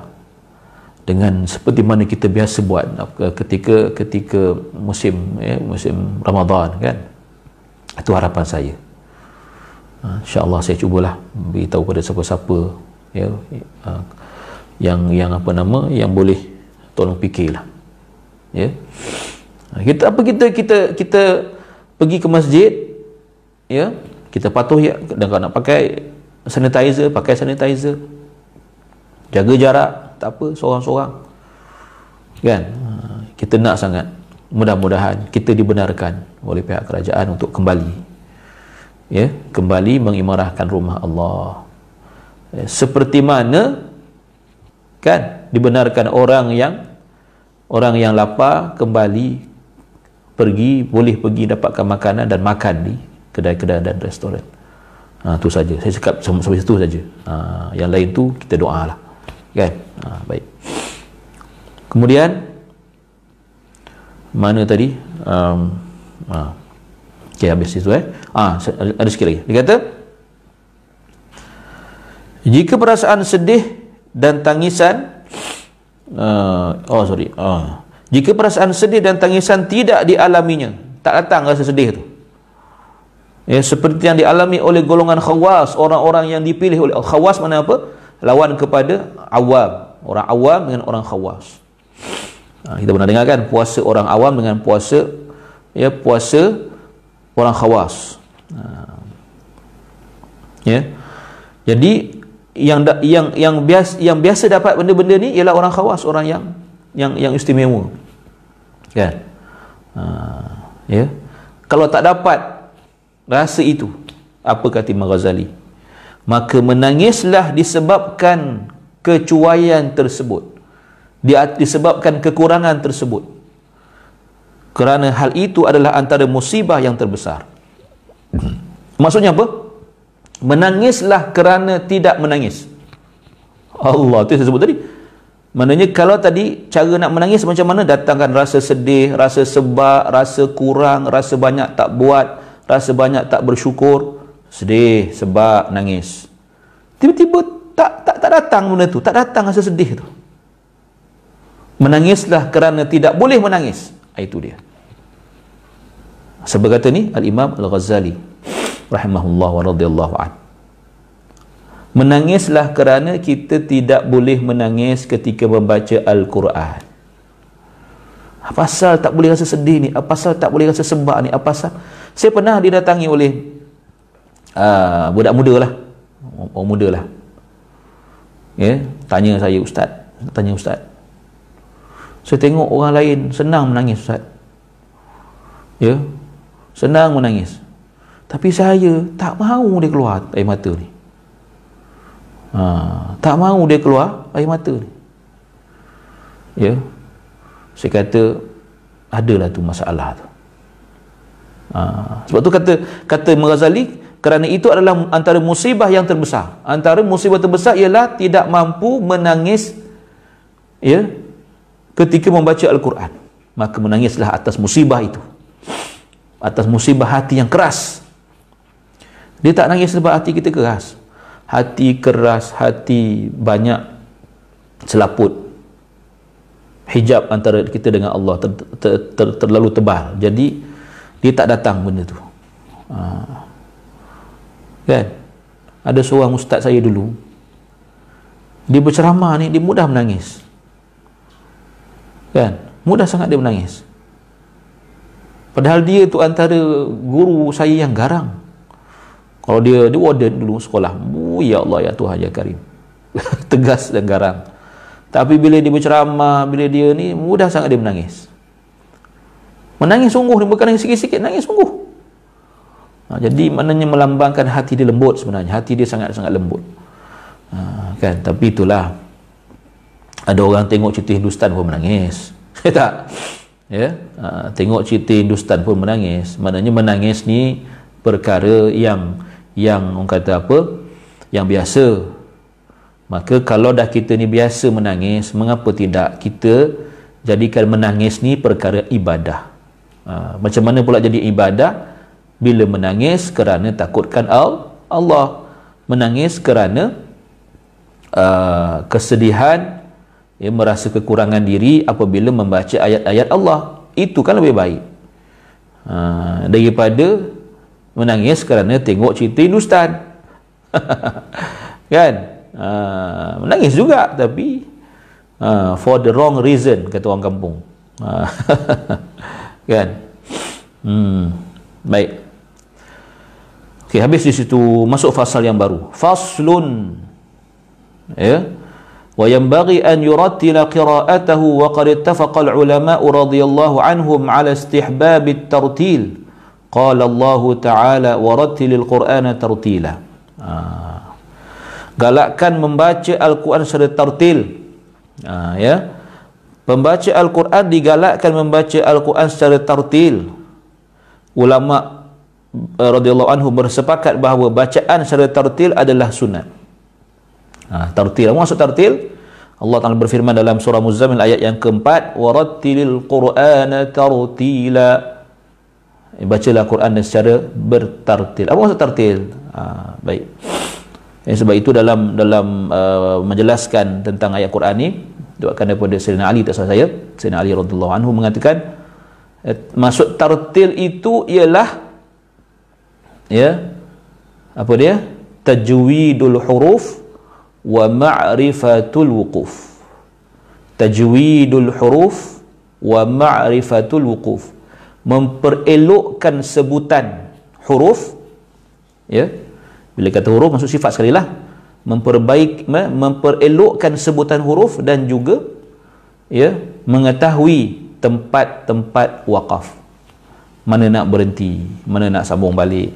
Dengan seperti mana kita biasa buat ketika ketika musim ya, musim Ramadan kan? Itu harapan saya. Ha, insyaallah saya cubalah beritahu kepada siapa-siapa ya ha, yang yang apa nama yang boleh tolong fikirlah ya. Ha, kita apa kita kita kita pergi ke masjid ya kita patuh ya dan kalau nak pakai sanitizer pakai sanitizer. Jaga jarak tak apa seorang-seorang. Kan? Kita nak sangat. Mudah-mudahan kita dibenarkan oleh pihak kerajaan untuk kembali. Ya kembali mengimarahkan rumah Allah. Ya, seperti mana kan dibenarkan orang yang orang yang lapar kembali pergi boleh pergi dapatkan makanan dan makan di kedai-kedai dan restoran. Ha, tu saja. Saya cakap sampai situ saja. Ha, yang lain tu kita doa lah kan? Ha, baik. Kemudian mana tadi? Um, ha. ok habis itu eh? Ha, ada sikit lagi. Dia kata jika perasaan sedih dan tangisan uh, oh sorry uh, jika perasaan sedih dan tangisan tidak dialaminya. Tak datang rasa sedih tu ya, seperti yang dialami oleh golongan khawas orang-orang yang dipilih oleh khawas mana apa? Lawan kepada awam. Orang awam dengan orang khawas. Ha, kita pernah dengar kan puasa orang awam dengan puasa ya puasa orang khawas. Ha. ya. Jadi yang yang yang biasa yang biasa dapat benda-benda ni ialah orang khawas orang yang yang yang istimewa. Kan? Ha, ya. Kalau tak dapat rasa itu apa kata Imam Ghazali? Maka menangislah disebabkan kecuaian tersebut. Disebabkan kekurangan tersebut. Kerana hal itu adalah antara musibah yang terbesar. Maksudnya apa? Menangislah kerana tidak menangis. Allah tu saya sebut tadi. Maknanya kalau tadi cara nak menangis macam mana? Datangkan rasa sedih rasa sebab rasa kurang rasa banyak tak buat rasa banyak tak bersyukur sedih sebab nangis. Tiba-tiba tak tak tak datang benda tu tak datang rasa sedih tu. Menangislah kerana tidak boleh menangis. Ah, itu dia. Sebab kata ni al-imam al-ghazali rahimahullah wa radiyallahu an. Menangislah kerana kita tidak boleh menangis ketika membaca al-Quran. Apa pasal tak boleh rasa sedih ni apa pasal tak boleh rasa sebab ni apa pasal saya pernah didatangi oleh uh, budak muda lah. Orang muda lah. Yeah, tanya saya ustaz tanya ustaz. Saya tengok orang lain senang menangis ustaz. Ya yeah, senang menangis. Tapi saya tak mahu dia keluar air mata ni. Ha, tak mahu dia keluar air mata ni. Ya saya kata adalah tu masalah tu ha, sebab tu kata kata Merazali kerana itu adalah antara musibah yang terbesar. Antara musibah terbesar ialah tidak mampu menangis ya ketika membaca Al-Quran. Maka menangislah atas musibah itu. Atas musibah hati yang keras. Dia tak nangis sebab hati kita keras. Hati keras hati banyak selaput. Hijab antara kita dengan Allah ter, ter, ter, terlalu tebal. Jadi dia tak datang benda tu. Ha. Kan? Ada seorang ustaz saya dulu dia berceramah ni dia mudah menangis. Kan? Mudah sangat dia menangis. Padahal dia tu antara guru saya yang garang. Kalau dia dia warden dulu sekolah oh, ya Allah ya Tuhan ya Karim. Tegas dan garang. Tapi bila dia berceramah bila dia ni mudah sangat dia menangis menangis sungguh bukan nangis sikit-sikit nangis sungguh Ha, jadi maknanya melambangkan hati dia lembut sebenarnya. Hati dia sangat-sangat lembut. Ha, kan? Tapi itulah. Ada orang tengok cerita Hindustan pun menangis. Ya tak? Ya? Ha, tengok cerita Hindustan pun menangis. Maknanya menangis ni perkara yang yang orang kata apa? Yang biasa. Maka kalau dah kita ni biasa menangis, mengapa tidak kita jadikan menangis ni perkara ibadah? Ha, macam mana pula jadi ibadah? bila menangis kerana takutkan Allah. Menangis kerana uh, kesedihan ya, merasa kekurangan diri apabila membaca ayat-ayat Allah. Itu kan lebih baik. Uh, daripada menangis kerana tengok cerita Hindustan. Kan? Uh, menangis juga tapi uh, for the wrong reason kata orang kampung. Uh, kan hmm, baik Okey, habis di situ masuk fasal yang baru. Faslun. Ya. Wa yanbaghi an yurattila qira'atahu wa qad ittafaqa al-ulama radhiyallahu anhum ala istihbab at-tartil. Qala Allah Ta'ala wa rattilil Qur'ana tartila. Ha. Galakkan membaca Al-Quran secara tartil. Ha, ya. Pembaca Al-Quran digalakkan membaca Al-Quran secara tartil. Ulama uh, radhiyallahu anhu bersepakat bahawa bacaan secara tartil adalah sunat. Ha, tartil. Apa maksud tartil? Allah Taala berfirman dalam surah Muzammil ayat yang keempat, "Warattilil Qur'ana tartila." Eh, bacalah Quran secara bertartil. Apa maksud tartil? Ha, baik. Eh, sebab itu dalam dalam uh, menjelaskan tentang ayat Quran ni, doakan daripada Sayyidina Ali tak salah saya, Sayyidina Ali radhiyallahu anhu mengatakan eh, maksud tartil itu ialah ya apa dia? Tajwidul huruf wa ma'rifatul wuquf. Tajwidul huruf wa ma'rifatul wuquf. Memperelokkan sebutan huruf ya. Bila kata huruf maksud sifat sekali lah memperbaik memperelokkan sebutan huruf dan juga ya mengetahui tempat-tempat wakaf mana nak berhenti mana nak sambung balik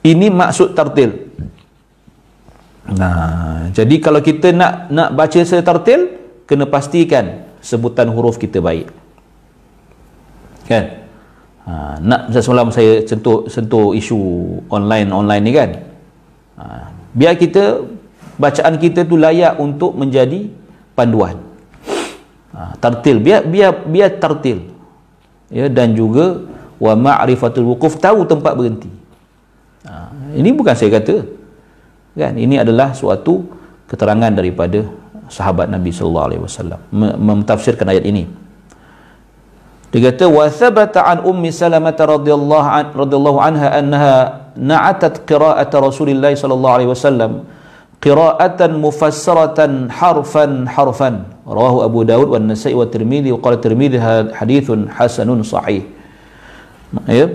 ini maksud tartil. Nah, jadi kalau kita nak nak baca secara tartil, kena pastikan sebutan huruf kita baik. Kan? Ha, nak semalam saya sentuh sentuh isu online online ni kan. Ha, biar kita bacaan kita tu layak untuk menjadi panduan. Ha, tartil biar biar biar tartil. Ya dan juga wa ma'rifatul wuquf tahu tempat berhenti. Ha, ini bukan saya kata. Kan? Ini adalah suatu keterangan daripada sahabat Nabi sallallahu alaihi wasallam mentafsirkan ayat ini. Dia kata wa thabata an ummi Salamah radhiyallahu an radhiyallahu anha annaha na'atat qira'at Rasulillah sallallahu alaihi wasallam qira'atan mufassaratan harfan harfan rawahu Abu Dawud wan Nasa'i wa Tirmidzi wa qala Tirmidzi hadithun hasanun sahih. Ya.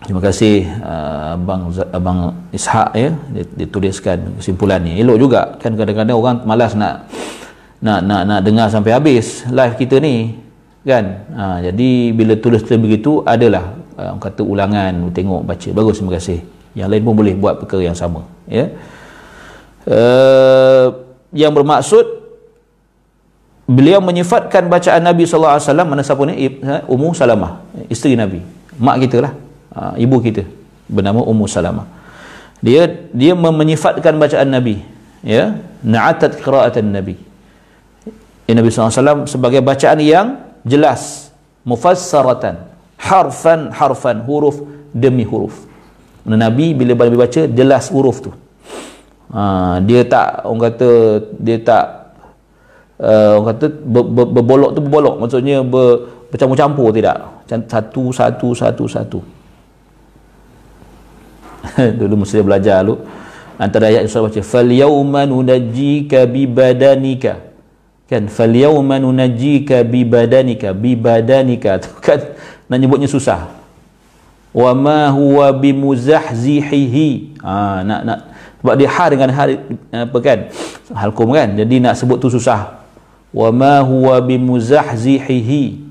Terima kasih uh, abang abang Ishak ya dituliskan kesimpulan ni. Elok juga kan kadang-kadang orang malas nak nak nak nak dengar sampai habis live kita ni kan. Ha, jadi bila tulis begitu adalah uh, kata ulangan tengok baca. Bagus terima kasih. Yang lain pun boleh buat perkara yang sama ya. Uh, yang bermaksud beliau menyifatkan bacaan Nabi sallallahu alaihi wasallam mana siapa ni? Ha, Ummu Salamah isteri Nabi. Mak kita lah. Uh, ibu kita bernama Ummu Salamah. Dia dia menyifatkan bacaan Nabi ya. Na'atat qira'atan Nabi. Ya, Nabi SAW sebagai bacaan yang jelas. Mufassaratan. Harfan harfan huruf demi huruf. Nabi bila Nabi baca jelas huruf tu. Ha, dia tak orang kata dia tak uh, orang kata ber, ber, berbolok tu berbolok. Maksudnya ber, bercampur-campur tidak. Satu satu satu satu. Dulu mesti belajar dulu. Antara ayat yang surah baca fal yauma nunajjika bi badanika kan? Fal yauma nunajjika bi badanika bi badanika tu kan? Nak nyebutnya susah. Wa ma huwa bimuzahzihihi. Ha nak nak. Sebab dia har dengan har apa kan? Halkum kan? Jadi nak sebut tu susah. Wa ma huwa bimuzahzihihi.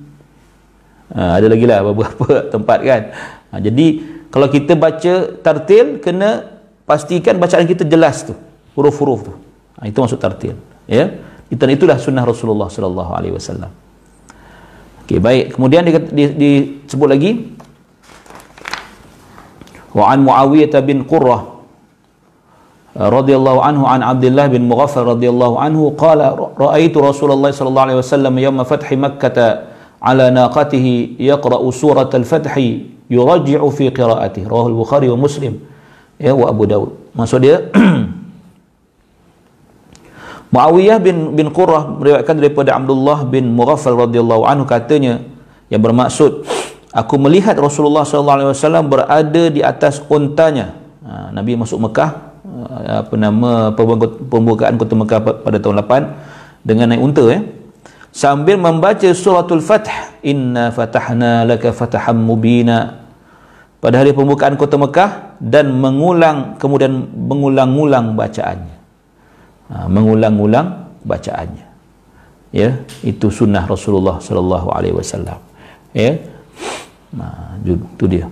Ha, ada lagi lah beberapa tempat kan? Ha, jadi kalau kita baca tartil kena pastikan bacaan kita jelas tu. Huruf-huruf tu. Ha, itu maksud tartil. Ya itu itulah sunnah Rasulullah sallallahu alaihi wasallam. Okey, baik. Kemudian disebut di, dia lagi Wa an Muawiyah bin Qurrah uh, radhiyallahu anhu an Abdullah bin Mughaffar radhiyallahu anhu qala ra'aitu Rasulullah sallallahu alaihi wasallam yawma fathi Makkah ala naqatihi yaqra'u surat al-fath yurajji'u fi qira'atihi rawahu al-Bukhari wa Muslim ya wa Abu Dawud maksud dia Muawiyah bin bin Qurrah meriwayatkan daripada Abdullah bin Mughaffal radhiyallahu anhu katanya yang bermaksud aku melihat Rasulullah SAW berada di atas untanya. Ha, Nabi masuk Mekah ha, apa nama pembukaan kota Mekah pada tahun 8 dengan naik unta ya. Sambil membaca suratul fath inna fatahna laka fataham mubina. Pada hari pembukaan kota Mekah dan mengulang kemudian mengulang-ulang bacaannya ha, mengulang-ulang bacaannya. Ya itu sunnah Rasulullah sallallahu alaihi wasallam. Ya. Nah, itu dia.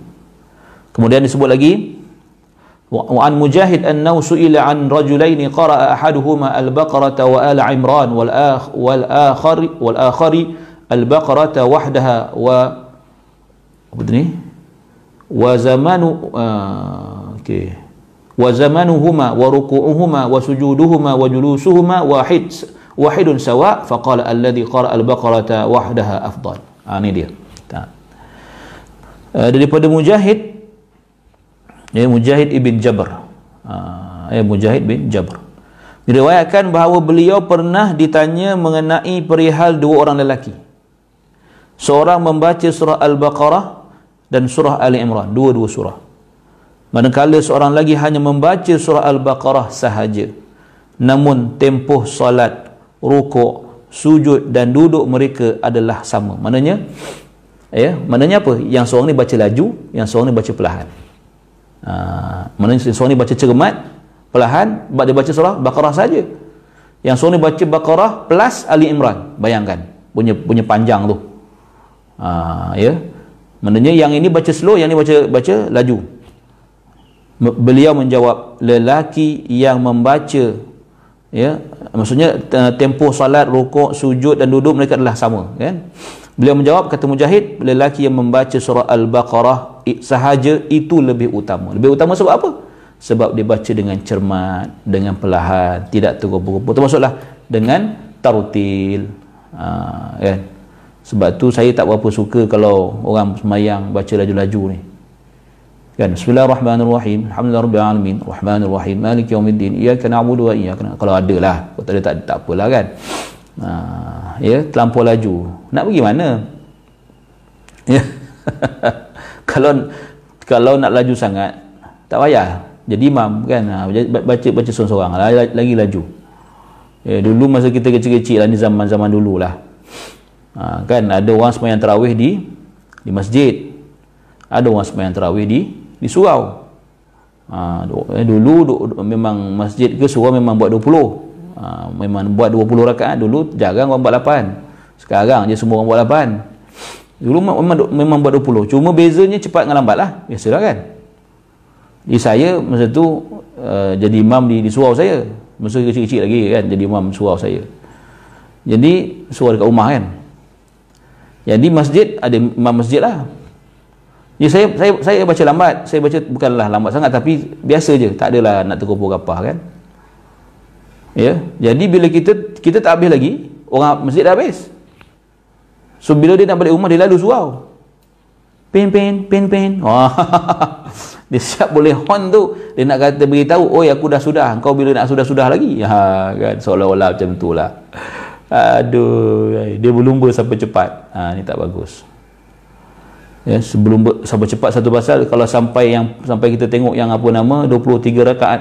Kemudian disebut lagi wa an mujahid annahu su'ila an rajulaini qara'a ahaduhuma al-baqarah wa ala imran wal akh wal akhar wal akhari al-baqarah wahdaha wa julusuhuma wahid wahidun sawa. Faqala alladhi qara'a al-baqarah wahdaha afdal. Ha, ini dia. Uh, daripada Mujahid ya Mujahid ibn Jabr. Uh, ya Mujahid bin Jabr. Diriwayatkan bahawa beliau pernah ditanya mengenai perihal dua orang lelaki. Seorang membaca surah Al-Baqarah dan surah Ali Imran. Dua-dua surah manakala seorang lagi hanya membaca surah Al-Baqarah sahaja namun tempoh salat rukuk sujud dan duduk mereka adalah sama. Maknanya ya maknanya apa? Yang seorang ni baca laju yang seorang ni baca perlahan. Ha, maknanya seorang ni baca cermat perlahan sebab dia baca surah Baqarah saja. Yang seorang ni baca Baqarah plus Ali Imran bayangkan punya punya panjang tu. Ha, ya. Maknanya yang ini baca slow yang ini baca baca laju beliau menjawab lelaki yang membaca ya maksudnya tempoh salat rukuk sujud dan duduk mereka adalah sama kan Beliau menjawab kata Mujahid, lelaki yang membaca surah Al-Baqarah sahaja itu lebih utama. Lebih utama sebab apa? Sebab dia baca dengan cermat, dengan perlahan, tidak tergopoh-gopoh. Termasuklah dengan tarutil. Ha, kan? Sebab tu saya tak berapa suka kalau orang semayang baca laju-laju ni. Kan? Bismillahirrahmanirrahim. Alhamdulillahirabbil alamin. Rahmanirrahim. Maliki yaumiddin. Iyyaka na'budu wa iyyaka Kalau ada lah. Kalau tak ada tak, tak apalah kan. Ha, ya terlampau laju nak pergi mana ya kalau kalau nak laju sangat tak payah jadi imam kan ha, baca baca seorang-seorang lagi laju ya, dulu masa kita kecil-kecil lah ni zaman-zaman dulu lah ha, kan ada orang semayang terawih di di masjid ada orang semayang terawih di di surau. Ha, dulu memang masjid ke surau memang buat 20 ha, memang buat 20 rakaat dulu jarang orang buat 8 sekarang je semua orang buat 8 dulu memang, memang buat 20 cuma bezanya cepat dengan lambat lah. Biasalah kan? Jadi saya masa tu uh, jadi imam di, di surau saya. Masa kecil-kecil lagi kan jadi imam surau saya. Jadi surau dekat rumah kan? Jadi masjid ada imam masjid lah jadi saya saya saya baca lambat. Saya baca bukanlah lambat sangat tapi biasa je. Tak adalah nak terkumpul kapah kan? Ya jadi bila kita kita tak habis lagi orang masjid dah habis. So bila dia nak balik rumah dia lalu surau. Pen pen pen pen oh, dia siap boleh hon tu. Dia nak kata beritahu oh aku dah sudah. Kau bila nak sudah-sudah lagi? Ha, kan? Seolah-olah macam tu lah. Aduh dia berlumba sampai cepat. Ha, ni tak bagus ya, sebelum sampai cepat satu pasal kalau sampai yang sampai kita tengok yang apa nama 23 rakaat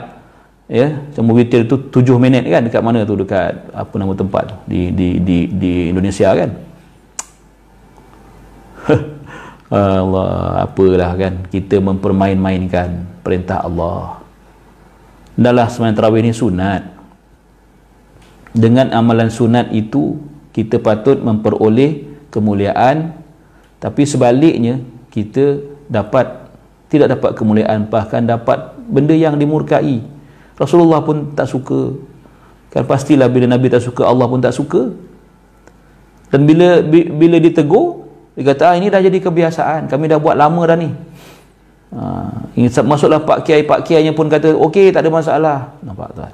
ya sama witir tu 7 minit kan dekat mana tu? Dekat apa nama tempat di di di di Indonesia kan? Allah apalah kan? Kita mempermain-mainkan perintah Allah. Adalah sembahyang tarawih ni sunat. Dengan amalan sunat itu kita patut memperoleh kemuliaan tapi sebaliknya kita dapat tidak dapat kemuliaan bahkan dapat benda yang dimurkai. Rasulullah pun tak suka. Kan pastilah bila Nabi tak suka Allah pun tak suka. Dan bila bila ditegur dia kata ah, ini dah jadi kebiasaan. Kami dah buat lama dah ni. Ha, masuklah Pak Kiai Pak Kiai pun kata okey tak ada masalah. Nampak tak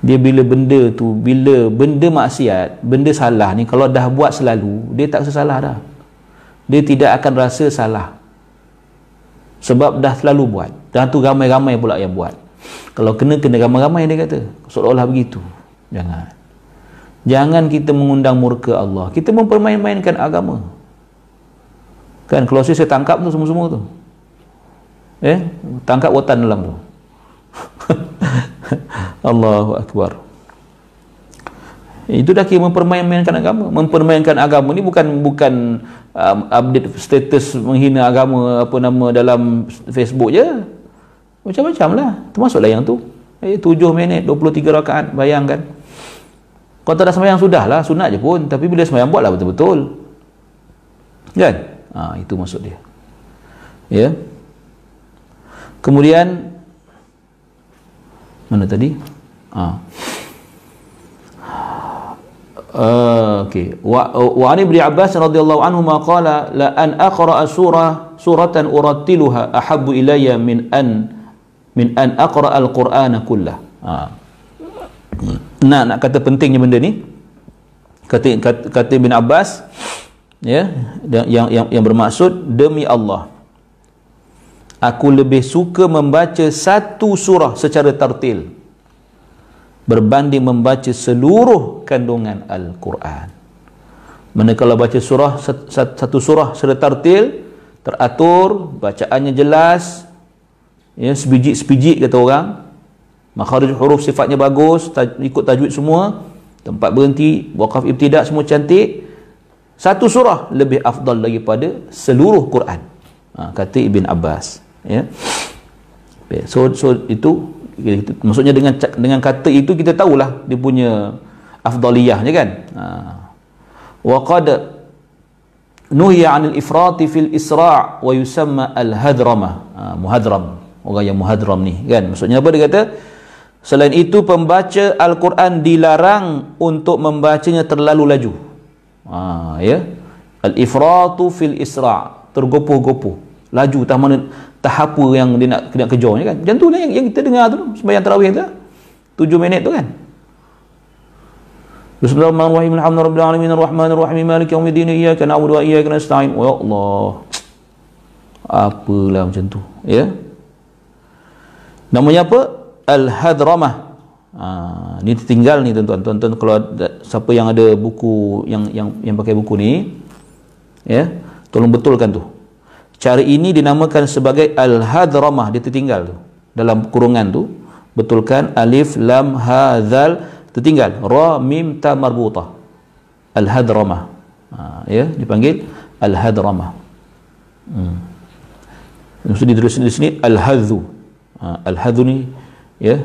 dia bila benda tu bila benda maksiat benda salah ni kalau dah buat selalu dia tak sesalah dah dia tidak akan rasa salah. Sebab dah selalu buat. Dan tu ramai-ramai pula yang buat. Kalau kena kena ramai-ramai dia kata. Seolah-olah begitu. Jangan. Jangan kita mengundang murka Allah. Kita mempermain-mainkan agama. Kan kalau saya tangkap tu semua-semua tu. Eh? Tangkap watan dalam tu. Allahu Akbar. Itu dah kira mempermain-mainkan agama. Mempermainkan agama ni bukan bukan um, update status menghina agama apa nama dalam Facebook je macam-macam lah. Termasuklah yang tu. Eh, 7 minit, 23 rakaat. Bayangkan. Kau tak ada sembahyang sudah lah. Sunat je pun. Tapi bila sembahyang buatlah betul-betul. Kan? Ha, itu maksud dia. Ya. Kemudian mana tadi? Ha. Uh, okey. Wa wa ani bin Abbas radhiyallahu anhu ma qala la an aqra surah suratan urattiluha ahabbu ilayya min an min an aqra al-Qur'ana kullah. Ha. Nak nak kata pentingnya benda ni. Kata kata, kata bin Abbas ya yang yang yang bermaksud demi Allah aku lebih suka membaca satu surah secara tartil berbanding membaca seluruh kandungan Al-Quran. Mana kalau baca surah satu surah secara tartil teratur, bacaannya jelas, ya sebiji-sebiji kata orang. Makharij huruf sifatnya bagus ikut tajwid semua tempat berhenti waqaf ibtidak semua cantik. Satu surah lebih afdal daripada seluruh Quran. Ha, kata Ibn Abbas ya. So so itu, maksudnya dengan dengan kata itu kita tahulah dia punya afdaliyahnya kan? Ha. wa qad nuhiya 'anil ifrati fil isra' wa yusamma al hadramah ha, muhadram. Orang yang muhadram ni kan? Maksudnya apa dia kata? Selain itu pembaca Al-Quran dilarang untuk membacanya terlalu laju. Ha, ya? Al-ifratu fil isra. Tergopoh-gopoh. Laju tak mana tahap yang dia nak kena kejarnya kan. Macam tu lah yang, yang kita dengar tu sembahyang tarawih tu tujuh minit tu kan. Bismillahirrahmanirrahim. Alhamdulillah Alamin Ar-Rahmanirrahim Maliki Yawmiddin Iyaka na'budu wa iyaka nasta'in. Ya Allah. Apalah macam tu Ya? Namanya apa? Al-hadramah. Ha, ni tertinggal ni tuan-tuan. Tuan-tuan kalau ada, siapa yang ada buku yang yang yang pakai buku ni ya? Tolong betulkan tu cara ini dinamakan sebagai al-hadramah dia tertinggal tu. Dalam kurungan tu betulkan alif lam ha zal tertinggal. Ra mim ta marbutah. Al-hadramah. Ha, ya dipanggil al-hadramah. Hmm. Maksud ditulis di sini al-hadhu uh, al-hadhu ni ya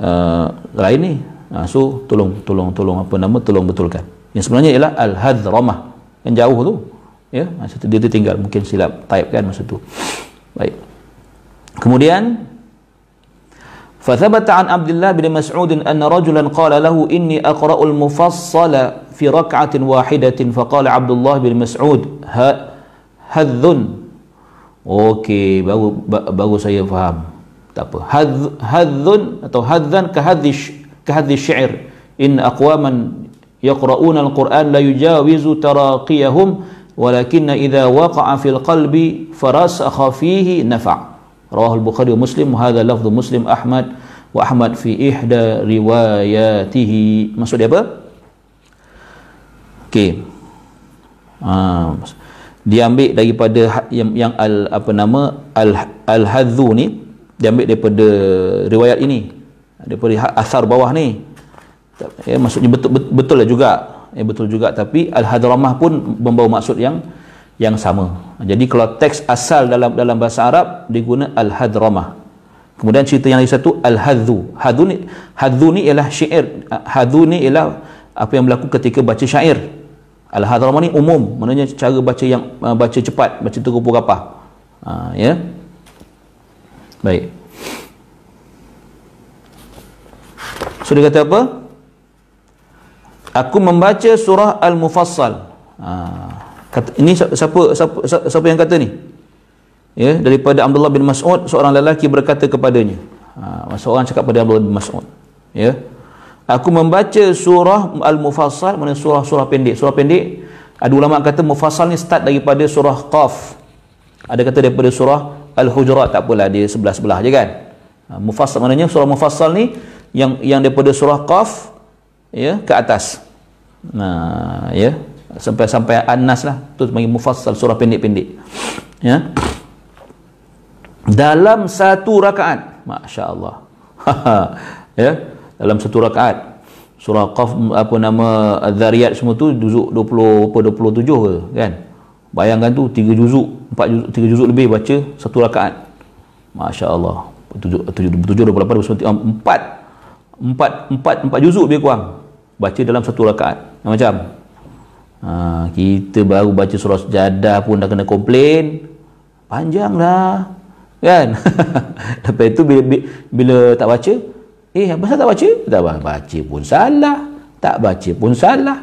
uh, lain ni. Uh, so tolong tolong tolong apa nama tolong betulkan. Yang sebenarnya ialah al-hadramah. Yang jauh tu ya masa tu dia tertinggal mungkin silap type kan masa tu baik kemudian فثبت عن عبد الله بن مسعود أن رجلا قال له إني أقرأ المفصل في ركعة واحدة فقال عبد الله بن مسعود هذ Okey, baru baru saya faham. Tak apa. Hadzun atau hadzan kahadhi kahadhi syair. In aqwaman yaqra'una al-Quran la yujawizu taraqiyahum walakinna idza waqa'a fil qalbi farasakha fihi nafa'. Rawah al-Bukhari wa Muslim hadha lafdhu Muslim Ahmad wa Ahmad fi ihda riwayatihi. Maksud dia apa? Okey. Ah, diambil daripada ha- yang, yang al apa nama al al hadzu ni diambil daripada riwayat ini daripada ha- asar bawah ni ya maksudnya betul betul, betul lah juga ya betul juga. Tapi al hadramah pun membawa maksud yang yang sama. Jadi kalau teks asal dalam dalam bahasa Arab diguna al hadramah kemudian cerita yang lagi satu al hadzu hadzu ni hadzu ni ialah syair. Hadzu ni ialah apa yang berlaku ketika baca syair. Al-Hadramah ni umum. Maknanya cara baca yang uh, baca cepat baca terupu kapah ha, ya? Baik. So dia kata apa aku membaca surah Al-Mufassal. Ha, kata, ini siapa, siapa, siapa yang kata ni? Ya daripada Abdullah bin Mas'ud seorang lelaki berkata kepadanya. Ha, seorang cakap pada Abdullah bin Mas'ud. Ya. Aku membaca surah Al-Mufassal mana surah-surah pendek. Surah pendek ada ulama kata Mufassal ni start daripada surah Qaf. Ada kata daripada surah Al-Hujurat tak apalah dia sebelah-sebelah je kan? Ha, Mufassal maknanya surah Mufassal ni yang yang daripada surah Qaf ya ke atas nah ya. Sampai sampai An-Nas lah. Tu panggil Mufassal surah pendek-pendek. Ya. Dalam satu rakaat. masya-Allah. Ya. Dalam satu rakaat. Surah qaf apa nama az-zariyat semua tu juzuk 20 apa 27 ke kan? Bayangkan tu 3 juzuk 4 juzuk 3 juzuk lebih baca satu rakaat. masya-Allah. 7 27 28 29 4 4 4 4 juzuk lebih kurang baca dalam satu rakaat macam ha, kita baru baca surah sejadah pun dah kena komplain panjang lah kan lepas itu bila, bila tak baca Eh, apa tak baca? Tak baca pun salah. Tak baca pun salah.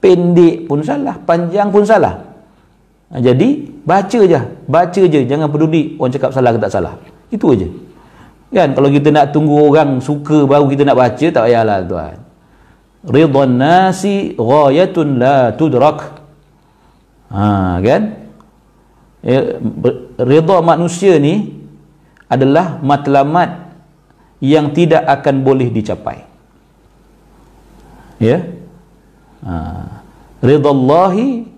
Pendek pun salah. Panjang pun salah. Ha, jadi, baca je. Baca je. Jangan peduli orang cakap salah ke tak salah. Itu aja. Kan? Kalau kita nak tunggu orang suka baru kita nak baca, tak payahlah tuan. Ridhan nasi ghayatun la tudrak. Ha, kan? Eh, Ridha manusia ni adalah matlamat yang tidak akan boleh dicapai ya ha. ridallahi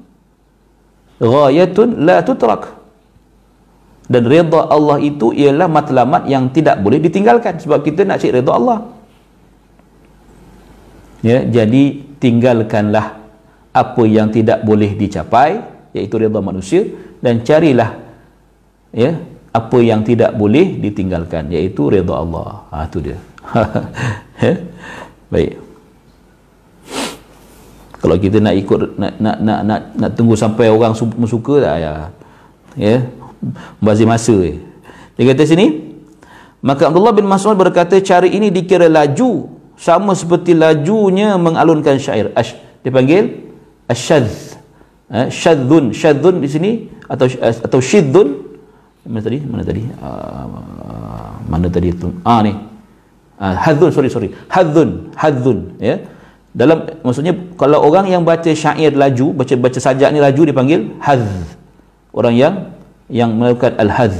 ghayatun la tutrak dan rida Allah itu ialah matlamat yang tidak boleh ditinggalkan sebab kita nak cari rida Allah ya jadi tinggalkanlah apa yang tidak boleh dicapai iaitu rida manusia dan carilah ya apa yang tidak boleh ditinggalkan iaitu redha Allah. Ha tu dia. Ya? baik. Kalau kita nak ikut nak nak nak nak, nak tunggu sampai orang suka tak ya. Ya bazir masa dia kata sini maka Abdullah bin Mas'ud berkata cari ini dikira laju sama seperti lajunya mengalunkan syair. Ash, dia panggil asyadz eh, syadzun syadzun di sini atau atau syidzun mana tadi? Mana tadi? Uh, mana tadi tu ah ni. Uh, hadzun sorry sorry. Hadzun hadzun ya. Dalam maksudnya kalau orang yang baca syair laju baca baca sajak ni laju dipanggil hadz orang yang yang melakukan al hadz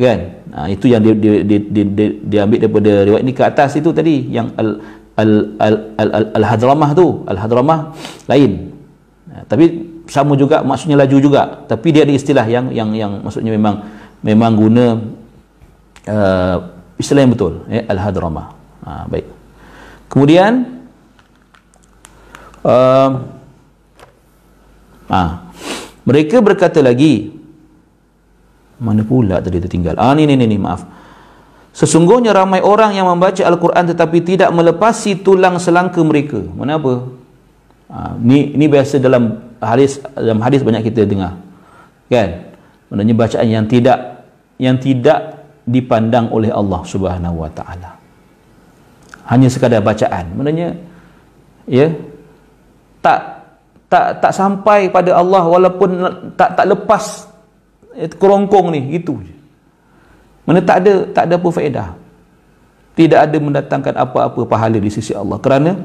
kan? Ha, itu yang dia dia, dia, dia, dia, dia ambil daripada riwayat ni ke atas itu tadi yang al al al al, al, al hadramah tu. Al hadramah lain. Ha, tapi sama juga maksudnya laju juga. Tapi dia ada istilah yang yang yang maksudnya memang memang guna uh, istilah yang betul eh, al-hadramah. Ha, baik. Kemudian uh, ah, mereka berkata lagi mana pula tadi tertinggal ah ni ni ni, ni maaf. Sesungguhnya ramai orang yang membaca Al-Quran tetapi tidak melepasi tulang selangka mereka. Mana apa? Ha, ni ni biasa dalam hadis dalam hadis banyak kita dengar. Kan? Maknanya bacaan yang tidak yang tidak dipandang oleh Allah Subhanahu wa taala. Hanya sekadar bacaan. Maknanya ya tak tak tak sampai pada Allah walaupun tak tak lepas kerongkong ni gitu je. Mana tak ada tak ada apa faedah. Tidak ada mendatangkan apa-apa pahala di sisi Allah. Kerana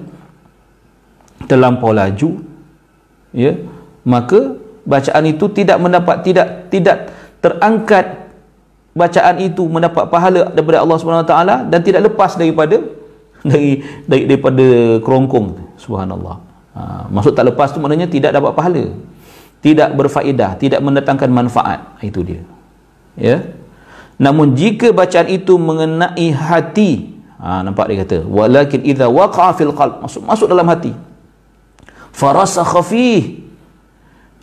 terlampau laju ya maka bacaan itu tidak mendapat tidak tidak terangkat bacaan itu mendapat pahala daripada Allah Subhanahu taala dan tidak lepas daripada dari, dari daripada kerongkong subhanallah. Ha, maksud tak lepas tu maknanya tidak dapat pahala tidak berfaedah tidak mendatangkan manfaat itu dia ya namun jika bacaan itu mengenai hati ha, nampak dia kata walakin idza waqa'a fil qalb masuk masuk dalam hati farasakha fih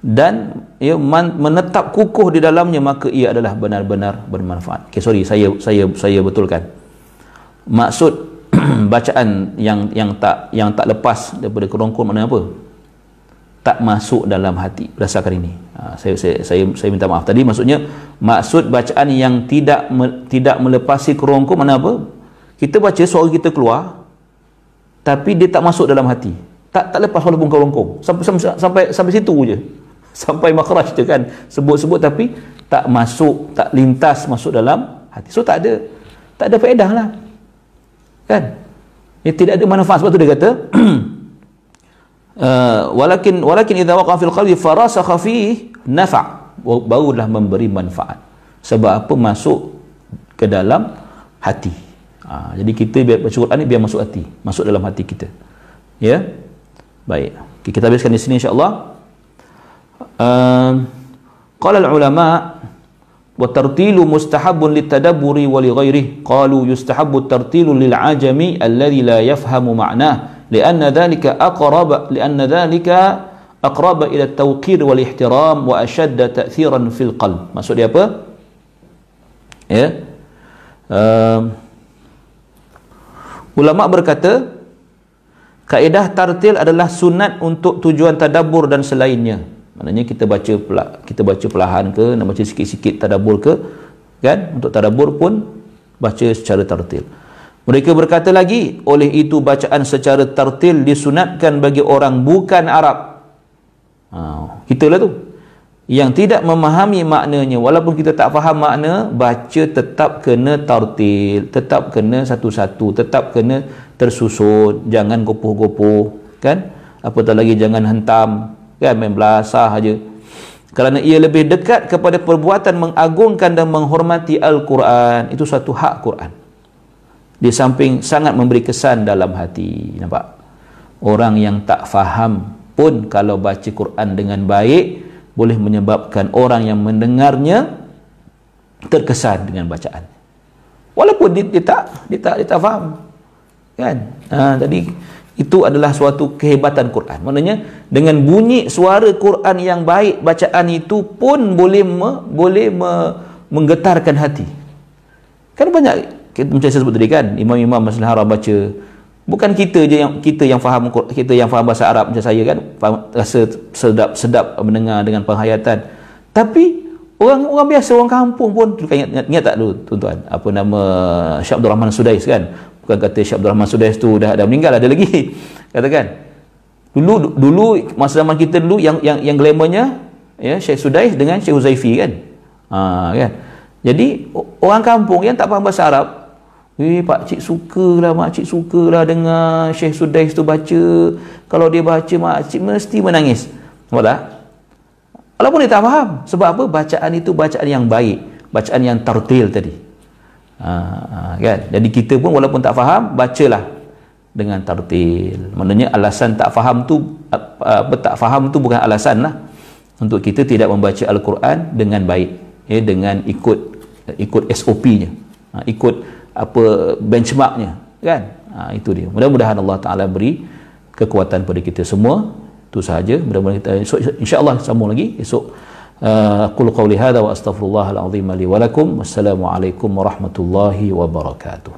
dan ia man, menetap kukuh di dalamnya maka ia adalah benar-benar bermanfaat. Okay, sorry saya saya saya betulkan. Maksud bacaan yang yang tak yang tak lepas daripada kerongkong mana apa? Tak masuk dalam hati berdasarkan ini. Ha, saya, saya saya saya minta maaf tadi maksudnya maksud bacaan yang tidak me, tidak melepasi kerongkong mana apa? Kita baca suara kita keluar tapi dia tak masuk dalam hati. Tak tak lepas walaupun kerongkong. Sampai sampai sampai, sampai situ je sampai makhraj tu kan sebut-sebut tapi tak masuk tak lintas masuk dalam hati so tak ada tak ada faedah lah kan ya, tidak ada manfaat sebab tu dia kata Uh, walakin walakin idza waqa fil qalbi farasakha fihi nafa' barulah memberi manfaat. Sebab apa masuk ke dalam hati. Ha, jadi kita biar baca Quran ni biar masuk hati. Masuk dalam hati kita. Ya? Baik. Okay, kita habiskan di sini insyaallah. Um, qala al ulama wa tartilu mustahabun litadabburi wa li ghairihi. Qalu yustahabbu tartilu lil ajami alladhi la yafhamu ma'nahu لأن ذلك أقرب لأن ذلك أقرب إلى التوقير والاحترام وأشد تأثيرا في القلب maksud dia apa ya uh, ulama berkata kaedah tartil adalah sunat untuk tujuan tadabbur dan selainnya maknanya kita baca kita baca perlahan ke nak baca sikit-sikit tadabbur ke kan untuk tadabbur pun baca secara tartil mereka berkata lagi oleh itu bacaan secara tartil disunatkan bagi orang bukan Arab. Ha, kita lah tu. Yang tidak memahami maknanya walaupun kita tak faham makna baca tetap kena tartil tetap kena satu-satu tetap kena tersusun jangan gopoh-gopoh kan? Apatah lagi jangan hentam kan? Main belasah aja kerana ia lebih dekat kepada perbuatan mengagungkan dan menghormati Al-Quran itu satu hak Quran di samping sangat memberi kesan dalam hati nampak? Orang yang tak faham pun kalau baca Quran dengan baik boleh menyebabkan orang yang mendengarnya terkesan dengan bacaan. Walaupun dia, dia tak dia tak dia tak faham kan? Ha, tadi itu adalah suatu kehebatan Quran. Maknanya dengan bunyi suara Quran yang baik bacaan itu pun boleh me, boleh me, menggetarkan hati. Kan banyak kita macam saya sebut tadi kan imam-imam Masjid Haram baca. Bukan kita je yang kita yang faham kita yang faham bahasa Arab macam saya kan faham, rasa sedap-sedap mendengar dengan penghayatan. Tapi orang orang biasa orang kampung pun ingat, ingat, ingat tak dulu tuan-tuan? Apa nama Syekh Abdul Rahman Sudais kan? Bukan kata Syekh Abdul Rahman Sudais tu dah dah meninggal ada lagi. Katakan dulu dulu masa zaman kita dulu yang yang yang glamournya ya Syekh Sudais dengan Syekh Uzaifi kan? Ha, kan? Jadi orang kampung yang tak faham bahasa Arab Eh, pak cik sukalah, mak cik sukalah dengar Syekh Sudais tu baca. Kalau dia baca, mak cik mesti menangis. Nampak tak? Walaupun dia tak faham. Sebab apa? Bacaan itu bacaan yang baik. Bacaan yang tartil tadi ha, ha, kan jadi kita pun walaupun tak faham bacalah dengan tartil maknanya alasan tak faham tu apa tak faham tu bukan alasan lah untuk kita tidak membaca Al-Quran dengan baik ya, dengan ikut ikut SOP-nya ha, ikut apa benchmarknya kan? Ha, itu dia. Mudah-mudahan Allah Ta'ala beri kekuatan pada kita semua. Itu sahaja. Mudah-mudahan kita esok insyaAllah sambung lagi. Esok aku uh, qawli hadha wa astaghfirullahal azim li wa lakum. Wassalamu warahmatullahi wabarakatuh.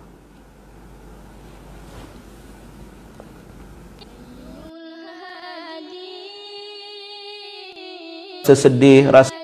Sesedih rasa